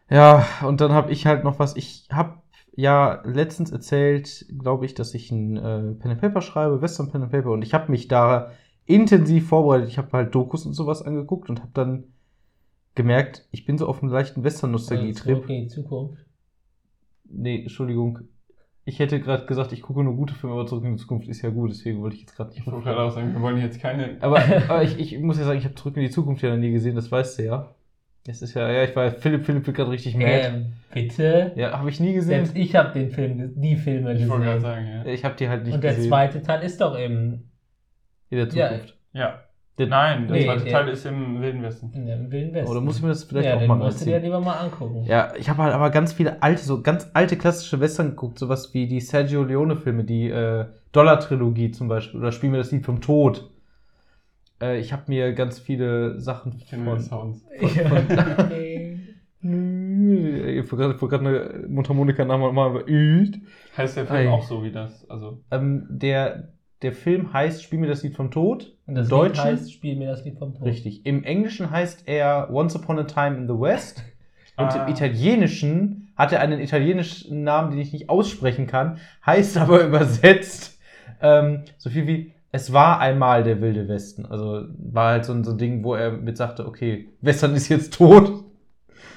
Ja, und dann habe ich halt noch was. Ich habe ja letztens erzählt, glaube ich, dass ich ein äh, Pen and Paper schreibe, Western Pen and Paper, und ich habe mich da intensiv vorbereitet. Ich habe halt Dokus und sowas angeguckt und habe dann gemerkt, ich bin so auf einem leichten Western-Nostalgie-Trip. Zurück in die Zukunft. Nee, Entschuldigung. Ich hätte gerade gesagt, ich gucke nur gute Filme, aber zurück in die Zukunft ist ja gut, deswegen wollte ich jetzt gerade nicht Ich wollte gerade auch sagen, wir wollen jetzt keine. Aber, aber ich, ich muss ja sagen, ich habe zurück in die Zukunft ja noch nie gesehen, das weißt du ja. Das ist ja, ja, ich war, Philipp, Philipp wird gerade richtig mad. Ähm, bitte? Ja, habe ich nie gesehen. Selbst ich habe den Film, die Filme Ich wollte gerade gesehen. sagen, ja. Ich habe die halt nicht Und der gesehen. zweite Teil ist doch im, in der Ja. Zukunft. Ja. Der- Nein, der Nee, zweite der- Teil ist im Wilden Westen. in dem Wilden Westen. Oder muss ich mir das vielleicht ja, auch den mal musst du dir lieber mal angucken. Ja, ich habe halt aber ganz viele alte, so ganz alte klassische Western geguckt, sowas wie die Sergio Leone-Filme, die äh, Dollar-Trilogie zum Beispiel, oder Spiel mir das Lied vom Tod. Äh, ich habe mir ganz viele Sachen Ich kenne nur die von. Sounds. Ich wollte gerade eine Mundharmonika-Name mal übt. Heißt der Film Ei. auch so wie das? Also, Ähm, der, der Film heißt Spiel mir das Lied vom Tod. Und das Im Lied Deutschen? heißt, spiel mir das Lied vom Tod. Richtig. Im Englischen heißt er Once Upon a Time in the West. Und Ah. im Italienischen hat er einen italienischen Namen, den ich nicht aussprechen kann, heißt aber übersetzt ähm, so viel wie Es war einmal der wilde Westen. Also war halt so ein, so ein Ding, wo er mit sagte, okay, Western ist jetzt tot.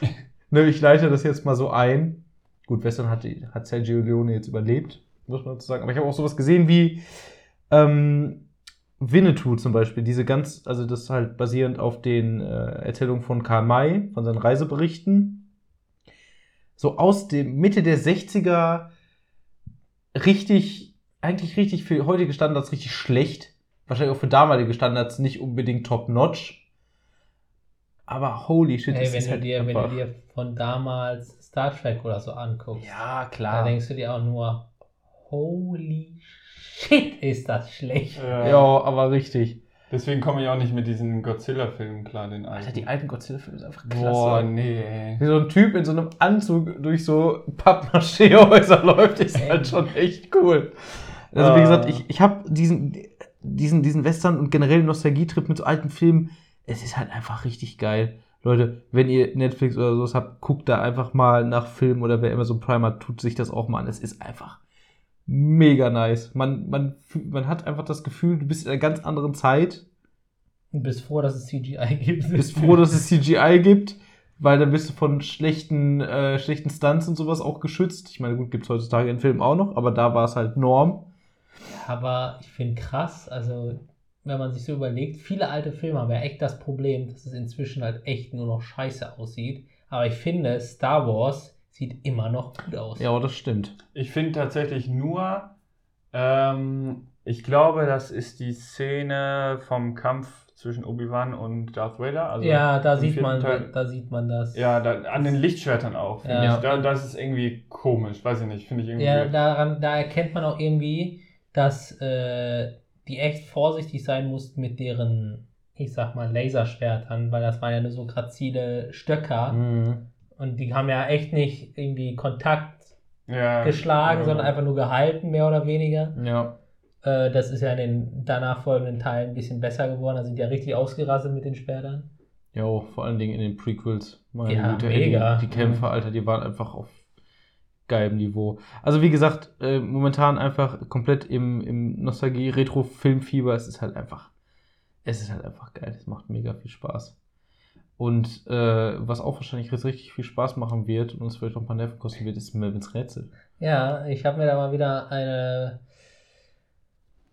ne, ich leite das jetzt mal so ein. Gut, Western hat, hat Sergio Leone jetzt überlebt, muss man dazu sagen. Aber ich habe auch sowas gesehen wie ähm, Winnetou zum Beispiel, diese ganz, also das ist halt basierend auf den äh, Erzählungen von Karl May, von seinen Reiseberichten. So aus dem Mitte der 60er richtig, eigentlich richtig für heutige Standards richtig schlecht. Wahrscheinlich auch für damalige Standards nicht unbedingt top-notch. Aber holy shit, Ey, es wenn, ist du halt dir, wenn du dir von damals Star Trek oder so anguckst, Ja, da klar. denkst du dir auch nur, holy shit, ist das schlecht. äh, Ja, aber richtig. Deswegen komme ich auch nicht mit diesen Godzilla-Filmen klar, den alten. Alter, die alten Godzilla-Filme sind einfach klasse. Boah, nee, ey. Wie so ein Typ in so einem Anzug durch so Pappmaché-Häuser läuft, ist halt schon echt cool. Also wie Ah. gesagt, ich, ich habe diesen, diesen, diesen Western und generell Nostalgietrip mit so alten Filmen. Es ist halt einfach richtig geil. Leute, wenn ihr Netflix oder sowas habt, guckt da einfach mal nach Filmen oder wer immer so Prime hat, tut sich das auch mal an. Es ist einfach mega nice. Man, man, man hat einfach das Gefühl, du bist in einer ganz anderen Zeit. Und bist froh, dass es CGI gibt. Bist froh, dass es CGI gibt, weil dann bist du von schlechten, äh, schlechten Stunts und sowas auch geschützt. Ich meine, gut, gibt's heutzutage in Filmen auch noch, aber da war es halt Norm. Aber ich finde krass, also wenn man sich so überlegt, viele alte Filme haben ja echt das Problem, dass es inzwischen halt echt nur noch scheiße aussieht. Aber ich finde, Star Wars sieht immer noch gut aus. Ja, aber das stimmt. Ich finde tatsächlich nur, ähm, ich glaube, das ist die Szene vom Kampf zwischen Obi-Wan und Darth Vader. Also ja, da sieht man, da, Teil. da sieht man das. Ja, da, an den Lichtschwertern auch, finde Ja. ich. Da, das ist irgendwie komisch, weiß ich nicht, finde ich irgendwie. Ja, daran, da erkennt man auch irgendwie, dass äh, die echt vorsichtig sein mussten mit deren, ich sag mal, Laserschwertern, weil das waren ja nur so grazile Stöcker Mhm. Und die haben ja echt nicht irgendwie Kontakt ja, geschlagen, ja. sondern einfach nur gehalten, mehr oder weniger. Ja. Äh, das ist ja in den danach folgenden Teilen ein bisschen besser geworden, da sind die ja richtig ausgerastet mit den Schwertern. Ja, vor allen Dingen in den Prequels. Meine Ja, Güte, mega. Die, die Kämpfe, Alter, die waren einfach auf geilem Niveau. Also wie gesagt, äh, momentan einfach komplett im, im Nostalgie-Retro-Filmfieber. Es ist halt einfach, es ist halt einfach geil. Es macht mega viel Spaß. Und äh, was auch wahrscheinlich jetzt richtig viel Spaß machen wird und uns vielleicht noch ein paar Nerven kosten wird, ist Melvins Rätsel. Ja, ich habe mir da mal wieder eine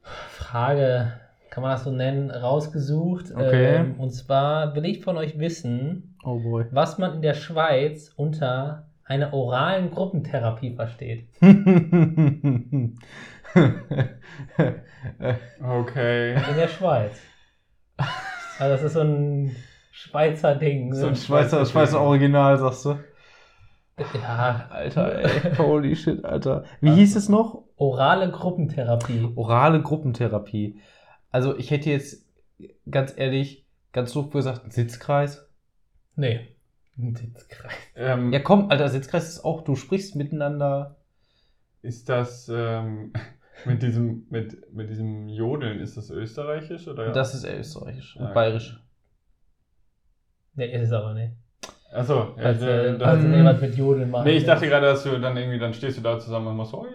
Frage, kann man das so nennen, rausgesucht. Okay. Ähm, und zwar will ich von euch wissen, Oh was man in der Schweiz unter einer oralen Gruppentherapie versteht. Okay. In der Schweiz. Also das ist so ein Schweizer Ding. Ne? So ein Schweizer, Schweizer Original, sagst du? ja, Alter, ey. Holy shit, Alter. Wie Also- hieß es noch? orale Gruppentherapie. Orale Gruppentherapie. Also ich hätte jetzt ganz ehrlich, ganz doof gesagt, einen Sitzkreis. Nee. Ein Sitzkreis. Ähm, Ja komm, Alter, Sitzkreis ist auch, du sprichst miteinander. Ist das, ähm, Mit diesem, mit, mit diesem Jodeln, ist das österreichisch oder? Das ist österreichisch und Ja. bayerisch. Nee, ist es aber nicht. Achso, ja, Also, äh, also ähm, jemand mit Jodeln machen. nee, ich dachte gerade, dass du dann irgendwie, dann stehst du da zusammen und machst so,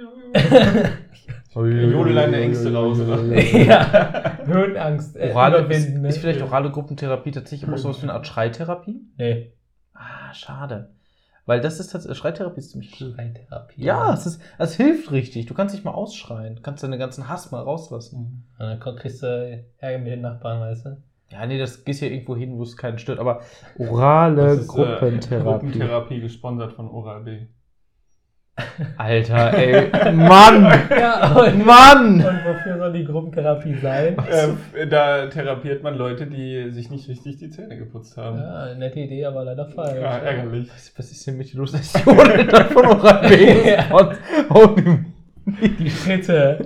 oh, Jodel deine Ängste raus, oder? ja, Höhenangst äh, Orale, ist. Ne? ist vielleicht orale Gruppentherapie tatsächlich auch sowas wie eine Art Schreitherapie? Nee, Ah, schade. Weil das ist tatsächlich, Schreitherapie ist ziemlich. Schreitherapie. Ja, es, ist, es hilft richtig. Du kannst dich mal ausschreien. Du kannst deinen ganzen Hass mal rauslassen. Und dann kriegst du Ärger mit den Nachbarn, weißt du? Ja, nee, das gehst ja irgendwo hin, wo es keinen stört. Aber orale Das ist, äh, Gruppentherapie. Gruppentherapie gesponsert von Oral B. Alter, ey. Mann! Ja, und, Mann! und wofür soll die Gruppentherapie sein? Äh, da therapiert man Leute, die sich nicht richtig die Zähne geputzt haben. Ja, nette Idee, aber leider falsch. Ja, ärgerlich. Was, was ist denn mit dir los? Das ist Jodel dann von Oral B. Ja. Die Schritte,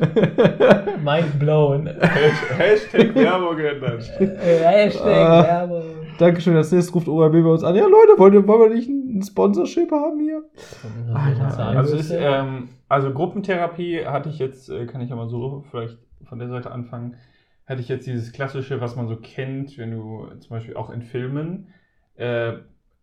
mind blown. Hashtag, Werbung geändert. Äh, Hashtag Ah. Werbung. Dankeschön, das nächste ruft Oral B bei uns an. Ja, Leute, wollt ihr, wollen wir nicht ein Sponsorship haben hier? Alter, Also, ist, ähm, also Gruppentherapie hatte ich jetzt, äh, kann ich ja mal so vielleicht von der Seite anfangen, hatte ich jetzt dieses klassische, was man so kennt, wenn du zum Beispiel auch in Filmen äh,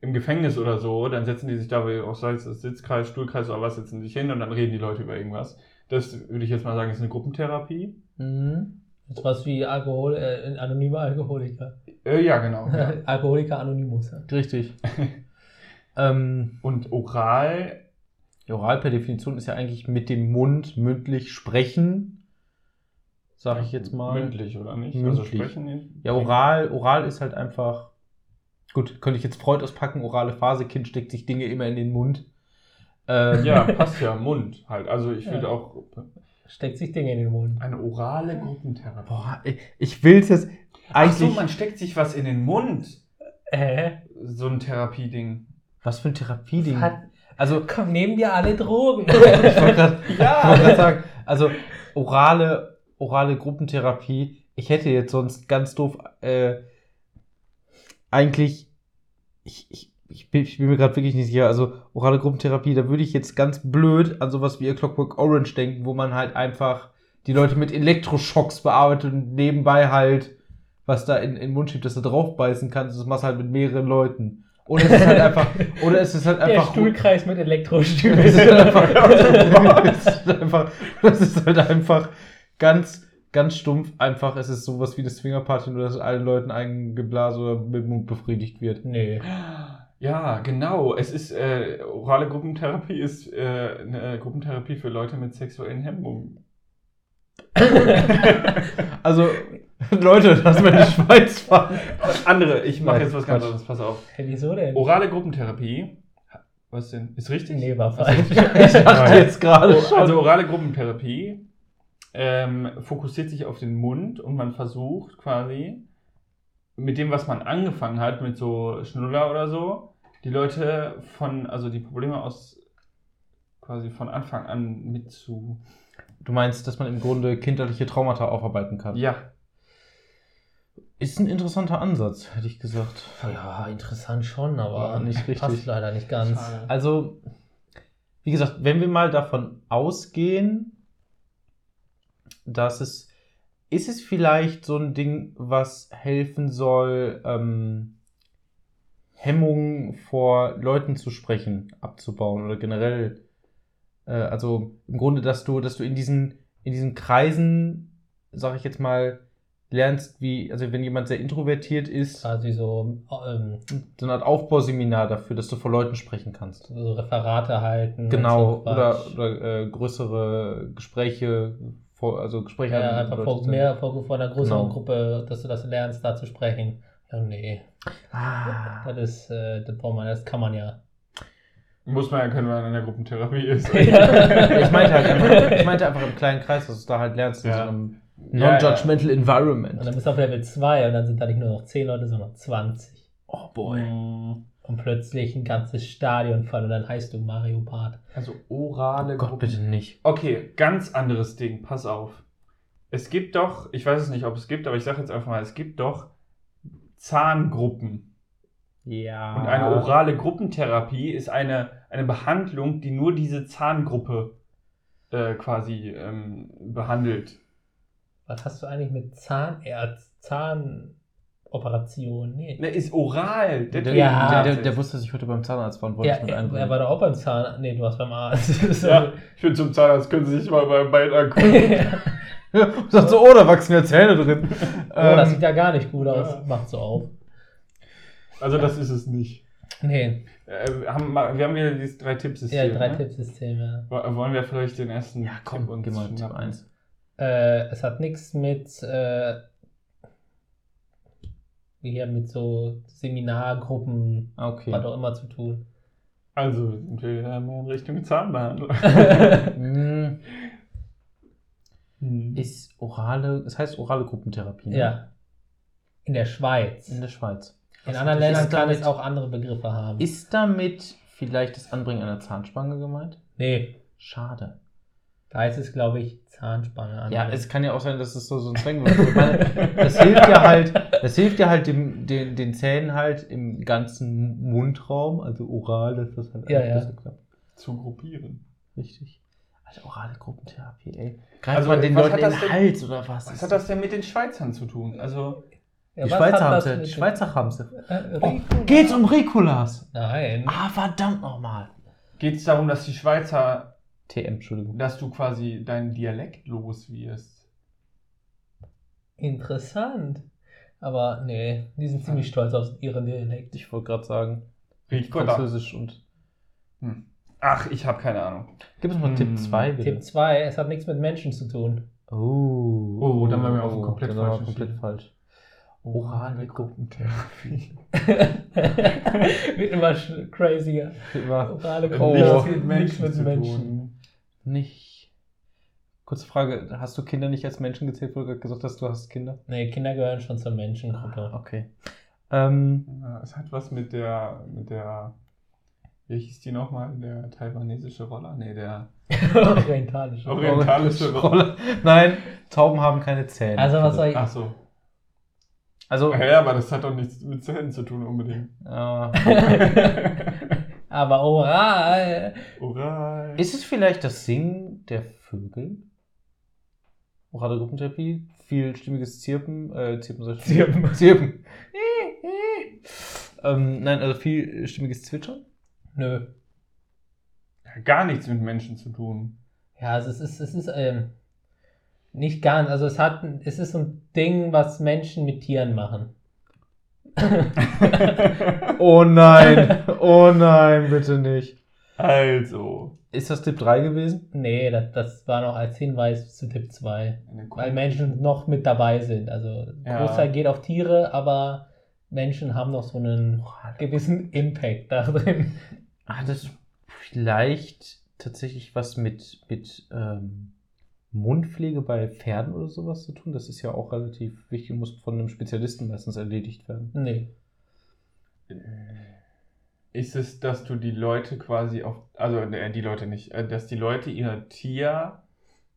im Gefängnis oder so, dann setzen die sich da auch sei es Sitzkreis, Stuhlkreis oder was, setzen sich hin und dann reden die Leute über irgendwas. Das würde ich jetzt mal sagen, ist eine Gruppentherapie. Mhm. Das ist was wie Alkohol, äh, anonyme Alkoholiker. Äh, ja, genau. Ja. Alkoholiker Anonymous. ja. Richtig. ähm, Und oral, oral per Definition ist ja eigentlich mit dem Mund mündlich sprechen. Sag ich jetzt mal. mündlich oder nicht? Also Mündlich. sprechen. Ja, oral, oral ist halt einfach. Gut, könnte ich jetzt Freud auspacken, orale Phase, Kind steckt sich Dinge immer in den Mund. Ähm, Ja, passt ja, Mund halt. Also ich Ja. würde auch Steckt sich Dinge in den Mund. eine orale Gruppentherapie. Boah, ich- will es jetzt Ach so, eigentlich. man steckt sich was in den Mund. Äh? So ein Therapieding. was für ein Therapieding. Hat, Also, komm, nehmen wir alle Drogen. ich wollte gerade Ja. sagen, also orale, orale Gruppentherapie, ich hätte jetzt sonst ganz doof äh, eigentlich, ich, ich, ich, bin, ich bin mir gerade wirklich nicht sicher, also orale Gruppentherapie, da würde ich jetzt ganz blöd an sowas wie A Clockwork Orange denken, wo man halt einfach die Leute mit Elektroschocks bearbeitet und nebenbei halt was da in, in den Mund schiebt, dass du drauf beißen kannst, das machst du halt mit mehreren Leuten. Oder es ist halt einfach, oder es ist halt Der einfach Stuhlkreis mit Elektrostühlen. es ist halt einfach, das ist halt einfach ganz, ganz stumpf einfach. Es ist sowas wie das Swingerparty, nur dass allen Leuten ein Geblas oder mit Mund befriedigt wird. Nee. Ja, genau. Es ist äh, orale Gruppentherapie ist äh, eine Gruppentherapie für Leute mit sexuellen Hemmungen. Also, Leute, lass mal in die Schweiz fahren. Andere, ich mache jetzt was ganz anderes, pass auf. Hä, wieso denn? Orale Gruppentherapie. Was denn? Ist richtig? Nee, war Also, falsch. Ich dachte jetzt gerade schon. Also orale Gruppentherapie ähm, fokussiert sich auf den Mund und man versucht quasi mit dem, was man angefangen hat, mit so Schnuller oder so, die Leute von, also die Probleme aus quasi von Anfang an mit zu. du meinst, dass man im Grunde kinderliche Traumata aufarbeiten kann? Ja. Ist ein interessanter Ansatz, hätte ich gesagt. Ja, interessant schon, aber War nicht richtig. passt leider nicht ganz. Schade. Also, wie gesagt, wenn wir mal davon ausgehen, dass es, ist es vielleicht so ein Ding, was helfen soll, ähm, Hemmungen vor Leuten zu sprechen, abzubauen oder generell, äh, also im Grunde, dass du, dass du in diesen, in diesen Kreisen, sag ich jetzt mal, lernst, wie, also wenn jemand sehr introvertiert ist, Quasi so, ähm, so eine Art Aufbauseminar dafür, dass du vor Leuten sprechen kannst. so Referate halten. Genau, so oder, oder äh, größere Gespräche, vor, also Gespräche ja, mit einfach vor, mehr, vor, vor einer größeren Genau. Gruppe, dass du das lernst, da zu sprechen. Ja, nee. Ah. Das ist, äh, das braucht man, das kann man ja. Muss man ja können, wenn man in der Gruppentherapie ist. Ja. Ich meinte halt einfach, ich meinte einfach im kleinen Kreis, dass du da halt lernst, in Ja. so einem Ja, non-judgmental environment. Und dann bist du auf Level 2 und dann sind da nicht nur noch 10 Leute, sondern 20. Oh boy. Mm, Und plötzlich ein ganzes Stadion voll und dann heißt du Mario Bart. Also orale Oh Gott, bitte nicht. Okay, ganz anderes Ding, pass auf. Es gibt doch, ich weiß es nicht, ob es gibt, aber ich sage jetzt einfach mal, es gibt doch Zahngruppen. Ja. Und eine orale Gruppentherapie ist eine, eine Behandlung, die nur diese Zahngruppe äh, quasi ähm, behandelt. Was hast du eigentlich mit Zahnärzt, Zahnoperation? Nee. Ne, ist oral. Der, Der, Ja. der, der, der wusste, dass ich heute beim Zahnarzt war und wollte Ja, es mit er, einbringen. er war doch auch beim Zahn. Nee, du warst beim Arzt. Ja, ich bin zum Zahnarzt, können Sie sich mal beim Bein angucken. und sagt so, oh, da wachsen ja Zähne drin. oh, das Ähm, sieht ja gar nicht gut aus. Ja. Macht so auf. Also das ist es nicht. Nee, Äh, wir, haben, wir haben wieder dieses drei Tippsystem. ja, drei ne? Tippsysteme. Wo- Wollen wir vielleicht den ersten ja, komm, Tipp uns geh mal Tipp schnappen? 1. Äh, es hat nichts mit, äh, wie hier mit so Seminargruppen, Okay. was auch immer zu tun. Also sind wir wieder mehr in Richtung Zahnbehandlung. Hm, Hm. ist orale, es heißt orale Gruppentherapie. Ne? ja. In der Schweiz. In der Schweiz. In Was anderen Ländern kann es auch andere Begriffe haben. Ist damit vielleicht das Anbringen einer Zahnspange gemeint? nee, Schade. Da heißt es, glaube ich, Zahnspange. an. Ja, es kann ja auch sein, dass es so, so ein Slang wird. Ich meine, das hilft ja halt, das hilft ja halt dem, den, den Zähnen halt im ganzen Mundraum, also oral, dass das halt Ja, alles ja. besser klappt. Zu gruppieren. Richtig. Alter, orale Gruppentherapie, ey. Greift Also, man den was Leuten hat in das den denn- Hals oder was? Was hat das denn mit den Schweizern zu tun? Also, Ja, Die Schweizer haben sie. Die Schweizer haben sie. Äh, Oh, geht's um Ricolas? Nein. Ah, verdammt nochmal. geht es darum, dass die Schweizer, TM, Entschuldigung. dass du quasi deinen Dialekt los wirst? Interessant. Aber nee, die sind ziemlich stolz auf ihren Dialekt. Ich wollte gerade sagen, Ricola. Französisch und. Hm. Ach, ich habe keine Ahnung. Gib uns mal Hm. Tipp 2, bitte. Tipp 2, es hat nichts mit Menschen zu tun. Oh. Oh, dann waren wir auf dem komplett dann falschen komplett falsch. Orale Gruppentherapie. Wird immer crazier. Orale Oh. Gruppe, Nichts mit nichts Menschen mit zu Menschen. tun. Nicht. Kurze Frage, hast du Kinder nicht als Menschen gezählt, wo du gerade gesagt hast, du hast Kinder? Nee, Kinder gehören schon zur Menschengruppe. Okay. Ähm, Ja, es hat was mit der, mit der, wie hieß die nochmal? Der taiwanesische Roller? Nee, der Orientalisch. orientalische Roller. Rolle. Nein, Tauben haben keine Zähne. Also was soll ich. Ach so. Also, Ja, aber das hat doch nichts mit Zähnen zu tun unbedingt. äh, Aber oral. Oral. ist es vielleicht das Singen der Vögel? Orale Gruppentherapie? Vielstimmiges Zirpen? Äh, Zirpen soll ich Zirpen. Zirpen. ähm, nein, also vielstimmiges Zwitschern? Nö. Gar nichts mit Menschen zu tun. Ja, also es ist, es ist ähm, nicht ganz. Also es hat, es ist so ein Ding, was Menschen mit Tieren machen. Oh nein, oh nein, bitte nicht. also. Ist das Tipp 3 gewesen? Nee, das, das war noch als Hinweis zu Tipp 2. Eine Weil Menschen noch mit dabei sind. Also Ja. Großteil geht auf Tiere, aber Menschen haben noch so einen gewissen Impact da drin. Hat das vielleicht tatsächlich was mit, mit ähm, Mundpflege bei Pferden oder sowas zu tun? Das ist ja auch relativ wichtig und muss von einem Spezialisten meistens erledigt werden. Nee. Ist es, dass du die Leute quasi auf, also äh, die Leute nicht, äh, dass die Leute ihr Tier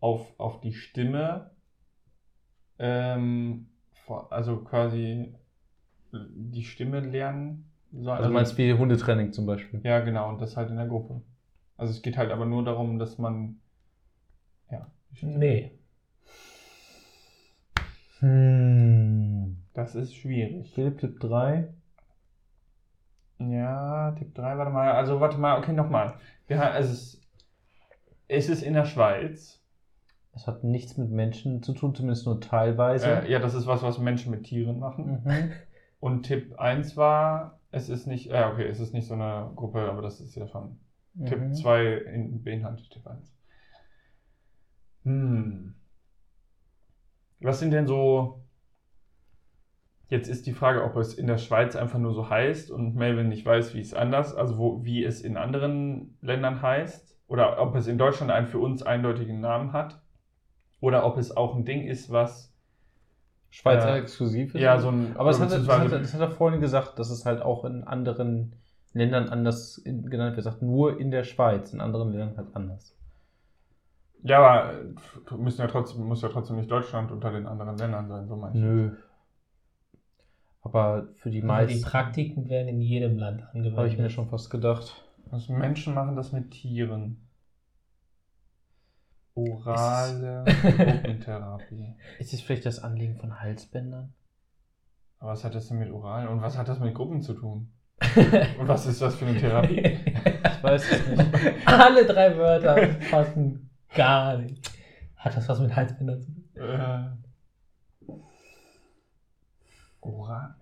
auf, auf die Stimme, ähm, also quasi die Stimme lernen? So, Also, du meinst wie Hundetraining zum Beispiel? Ja, genau, und das halt in der Gruppe. Also es geht halt aber nur darum, dass man, ja, Nee. Hm. das ist schwierig. Philipp Tipp 3. Ja, Tipp 3, warte mal, also warte mal, okay, nochmal. Ja, es ist, es ist in der Schweiz. Es hat nichts mit Menschen zu tun, zumindest nur teilweise. Äh, ja, das ist was, was Menschen mit Tieren machen. Mhm. Und Tipp 1 war, es ist nicht, ja, okay, es ist nicht so eine Gruppe, aber das ist ja schon. Mhm. Tipp 2 in, beinhaltet Tipp 1. Hm. Was sind denn so. Jetzt ist die Frage, ob es in der Schweiz einfach nur so heißt und Melvin nicht weiß, wie es anders, also wo, wie es in anderen Ländern heißt. Oder ob es in Deutschland einen für uns eindeutigen Namen hat. Oder ob es auch ein Ding ist, was. Schweizer Äh, exklusiv ist. Ja, so ein. Aber das hat, das, hat, das hat er vorhin gesagt, dass es halt auch in anderen Ländern anders genannt wird. Er sagt nur in der Schweiz, in anderen Ländern halt anders. Ja, aber äh, müssen ja trotzdem, muss ja trotzdem nicht Deutschland unter den anderen Ländern sein, so meine ich. Nö. Aber für die Also die meisten Praktiken werden in jedem Land angewendet. habe ich mir schon fast gedacht. Also Menschen machen das mit Tieren. Orale Gruppentherapie. Ist es vielleicht das Anlegen von Halsbändern? Aber was hat das denn mit Oral und was hat das mit Gruppen zu tun? Und was ist das für eine Therapie? Ich weiß es nicht. Alle drei Wörter passen gar nicht. Hat das was mit Halsbändern zu tun? äh.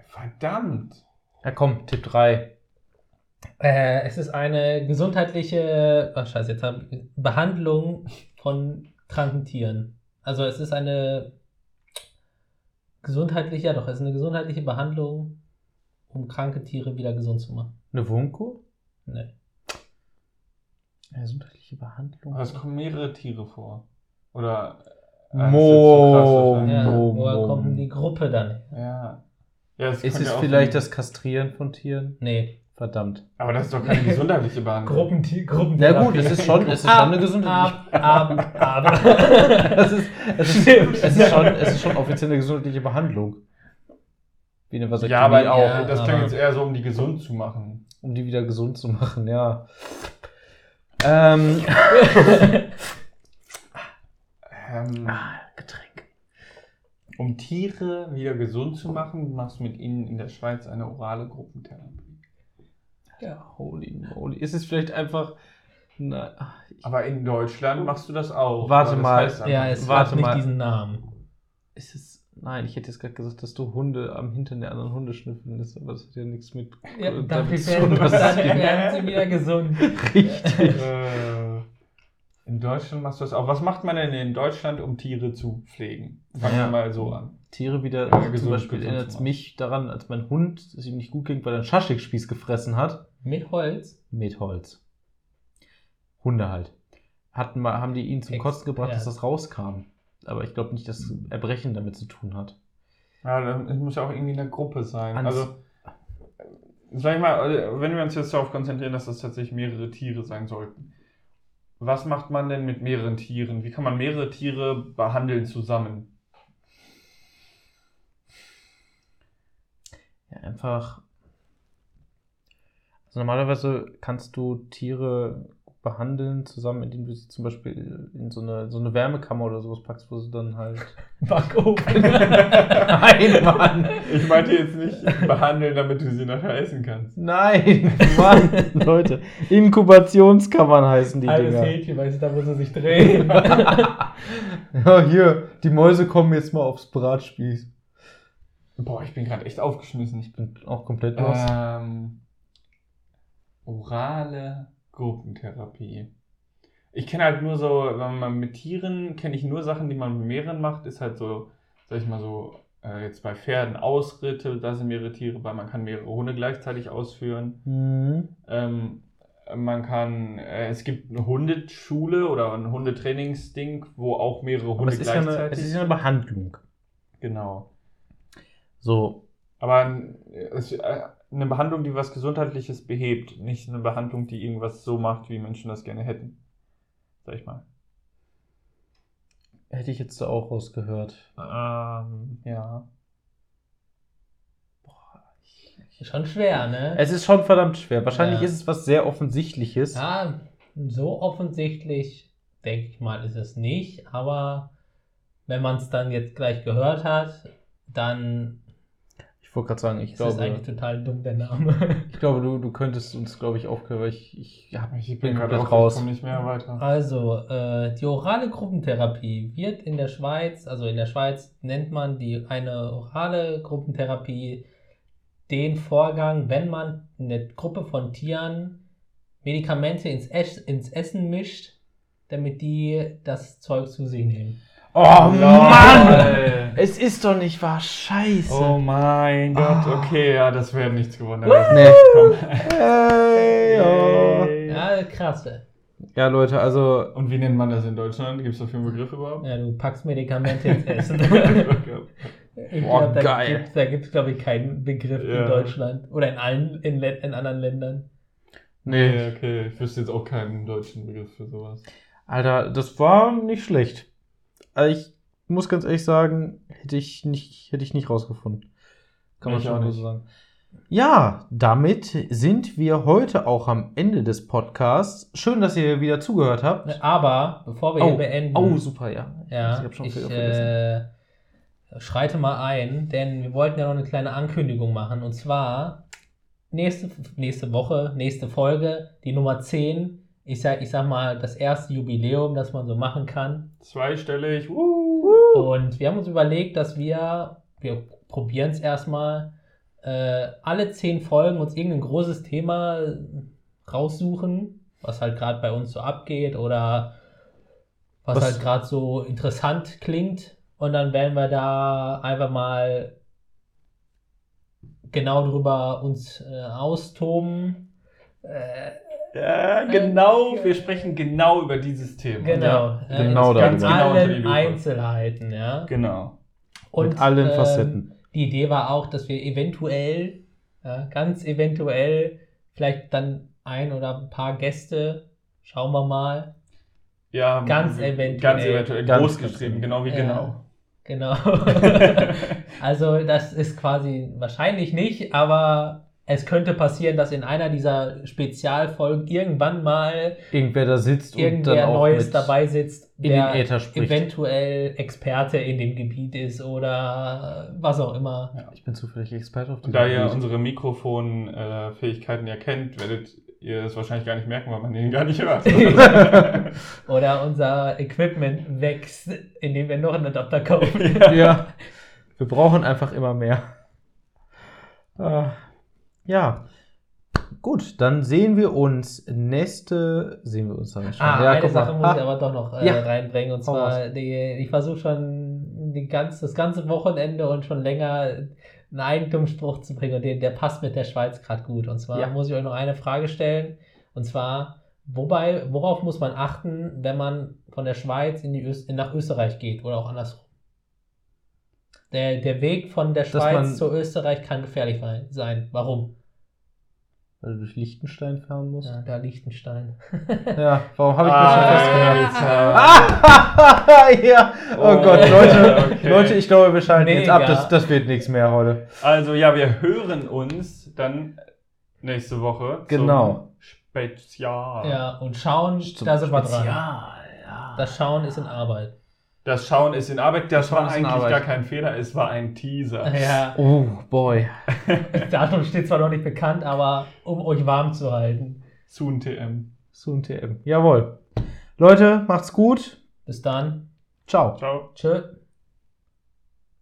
Verdammt! Ja, komm, Tipp 3. Äh, es ist eine gesundheitliche oh, Scheiße, jetzt hab, Behandlung von kranken Tieren. Also es ist eine gesundheitliche, ja doch, es ist eine gesundheitliche Behandlung, um kranke Tiere wieder gesund zu machen. Eine Wurmkur? Nee. Eine gesundheitliche Behandlung? Aber es kommen mehrere Tiere vor. Oder. äh, Mo- Ja, so krass Mo- woher Mo- kommt denn die Gruppe dann? ja. ja es Ist es auch vielleicht das Kastrieren von Tieren? Nee. Verdammt. Aber das ist doch keine gesundheitliche Behandlung. Gruppentie Gruppen Ja gut, es ist schon, es ist schon eine gesundheitliche Ab, ab, ab. es, ist, es, ist, es, ist schon, es ist schon offiziell eine gesundheitliche Behandlung. Wie eine Ja, aber auch. Ja, das klingt jetzt eher so, um die gesund zu machen. Um die wieder gesund zu machen, ja. Ähm, Ähm, Getränk. um Tiere wieder gesund zu machen, machst du mit ihnen in der Schweiz eine orale Gruppentherapie. Ja, holy moly. Ist es vielleicht einfach. Na, Aber in Deutschland machst du das auch. Warte das mal. heißt ja, es Warte hat nicht mal. diesen Namen. ist es. Nein, ich hätte jetzt gerade gesagt, dass du Hunde am Hintern der anderen Hunde schnüffeln lässt, aber das hat ja nichts mit. Ja, damit dafür zu werden, was dann werden sie wieder gesund. Richtig. Äh, in Deutschland machst du das auch. Was macht man denn in Deutschland, um Tiere zu pflegen? Fangen Ja. wir mal so an. Tiere wieder. Ja, zum gesund, Beispiel gesund erinnert mich daran, als mein Hund es ihm nicht gut ging, weil er einen Schaschlikspieß gefressen hat. Mit Holz. Mit Holz. Hunde halt. Hatten mal, haben die ihn zum Ex- Kosten gebracht, ja. dass das rauskam. Aber ich glaube nicht, dass Erbrechen damit zu tun hat. Ja, das muss ja auch irgendwie in der Gruppe sein. Ans- also, äh, sag ich mal, äh, wenn wir uns jetzt darauf konzentrieren, dass das tatsächlich mehrere Tiere sein sollten. Was macht man denn mit mehreren Tieren? Wie kann man mehrere Tiere behandeln zusammen? Ja, einfach. Also normalerweise kannst du Tiere behandeln, zusammen, indem du sie zum Beispiel in so eine, so eine Wärmekammer oder sowas packst, wo sie dann halt. Backofen. Nein, Mann! Ich meinte jetzt nicht behandeln, damit du sie nachher essen kannst. Nein, Mann! Leute, Inkubationskammern heißen die Halbes Dinger. Hähnchen, weißt du, da muss er sich drehen. Ja, hier, die Mäuse kommen jetzt mal aufs Bratspieß. Boah, ich bin gerade echt aufgeschmissen. Ich bin auch komplett los. Ähm, orale Gruppentherapie. Ich kenne halt nur so, wenn man mit Tieren, kenne ich nur Sachen, die man mit mehreren macht, ist halt so, sag ich mal so, äh, jetzt bei Pferden Ausritte, da sind mehrere Tiere, weil man kann mehrere Hunde gleichzeitig ausführen. Mhm. Ähm, man kann, äh, es gibt eine Hundeschule oder ein Hundetrainingsding, wo auch mehrere Hunde es ist, ja eine, gleichzeitig. es ist ja eine Behandlung. genau. So, Aber es, äh, eine Behandlung, die was Gesundheitliches behebt, nicht eine Behandlung, die irgendwas so macht, wie Menschen das gerne hätten. Sag ich mal. hätte ich jetzt auch rausgehört. Ähm, ja. Schon schwer, ne? Es ist schon verdammt schwer. Wahrscheinlich Ja. ist es was sehr Offensichtliches. Ja, so offensichtlich, denke ich mal, ist es nicht. Aber wenn man es dann jetzt gleich gehört hat, dann Ich wollte gerade sagen, ich ist es glaube, eigentlich total dumm, der Name. ich glaube du, du könntest uns, glaube ich, aufhören, weil ich, ich, hab, Ich bin bin gerade raus. Ich komme nicht mehr weiter. Also, äh, die orale Gruppentherapie wird in der Schweiz, also in der Schweiz nennt man die eine orale Gruppentherapie den Vorgang, wenn man eine Gruppe von Tieren Medikamente ins, Ess, ins Essen mischt, damit die das Zeug zu sich nehmen. Oh Mann! Mann! Es ist doch nicht wahr. Scheiße. Oh mein Gott, Ah. okay, ja, das wäre nichts geworden. Nee. Komm. Hey, oh. Ja, krass. Ja, Leute, also Und wie nennt man das in Deutschland? Gibt es dafür einen Begriff überhaupt? Ja, du packst Medikamente ins Essen. Ich Boah, glaub, da geil. gibt es, glaube ich, keinen Begriff Ja. in Deutschland. Oder in allen, in, in anderen Ländern. nee, Nee, okay. Ich wüsste jetzt auch keinen deutschen Begriff für sowas. Alter, das war nicht schlecht. Also ich muss ganz ehrlich sagen, hätte ich nicht, hätte ich nicht rausgefunden. Kann man Ich schon auch so nicht. sagen. Ja, damit sind wir heute auch am Ende des Podcasts. Schön, dass ihr wieder zugehört habt. Aber bevor wir Oh, hier beenden, Oh, super, ja. ja, ich hab schon ich viel vergessen. äh, schreite mal ein, denn wir wollten ja noch eine kleine Ankündigung machen. Und zwar nächste, nächste Woche, nächste Folge, die Nummer 10. Ich sag, ich sag mal, das erste Jubiläum, das man so machen kann. Zweistellig. Uh. Und wir haben uns überlegt, dass wir, wir probieren es erstmal, äh, alle zehn Folgen uns irgendein großes Thema raussuchen, was halt gerade bei uns so abgeht oder was, Was- halt gerade so interessant klingt. Und dann werden wir da einfach mal genau drüber uns äh, austoben. Äh, Ja, genau. Wir sprechen genau über dieses Thema. genau. Ja, genau in darüber. Genau unter die allen. Einzelheiten, ja. Genau. Und, Mit allen ähm, Facetten. Die Idee war auch, dass wir eventuell, ja, ganz eventuell, vielleicht dann ein oder ein paar Gäste, schauen wir mal, Ja, Ganz eventuell. Ganz eventuell. Ganz groß geschrieben, genau wie Ja. genau. genau. also das ist quasi wahrscheinlich nicht, aber es könnte passieren, dass in einer dieser Spezialfolgen irgendwann mal Irgendwer da sitzt und irgendwer dann auch Neues mit dabei sitzt, in der den Äther spricht. eventuell Experte in dem Gebiet ist oder was auch immer. Ich bin zufällig Experte auf Und da ihr Gebiet. unsere Mikrofonfähigkeiten ja kennt, werdet ihr es wahrscheinlich gar nicht merken, weil man den gar nicht hört. Oder unser Equipment wächst, indem wir noch einen Adapter kaufen. ja, wir brauchen einfach immer mehr. Äh, ja, gut, dann sehen wir uns nächste, sehen wir uns dann schon. Ah, ja, eine guck mal. Sache muss ich Ah, aber doch noch äh, Ja. reinbringen. Und zwar, die, ich versuche schon die ganz, das ganze Wochenende und schon länger einen Eigentumsspruch zu bringen. Und den, der passt mit der Schweiz gerade gut. Und zwar Ja. muss ich euch noch eine Frage stellen. Und zwar, wobei, worauf muss man achten, wenn man von der Schweiz in die Öst nach Österreich geht oder auch andersrum? Der, der Weg von der Schweiz zu Österreich kann gefährlich sein. Warum? Weil du durch Liechtenstein fahren musst. Ja, da Liechtenstein. Ja, warum habe ich mir schon gedacht? ja, oh, Oh, Gott, Leute, okay. Leute, ich glaube, wir schalten jetzt ab. Mega. Das, das wird nichts mehr heute. Also ja, wir hören uns dann nächste Woche. Genau. Zum Spezial. Ja, und schauen, Zum da sind wir dran. Spezial, ja. Das Schauen ist in Arbeit. Das Schauen ist in Arbeit. Das Schauen war eigentlich Arbeit. gar kein Fehler. Es war ein Teaser. Ja, Oh, boy. Datum steht zwar noch nicht bekannt, aber um euch warm zu halten. Soon TM. Soon TM. Jawohl. Leute, macht's gut. Bis dann. Ciao. Ciao. Tschö.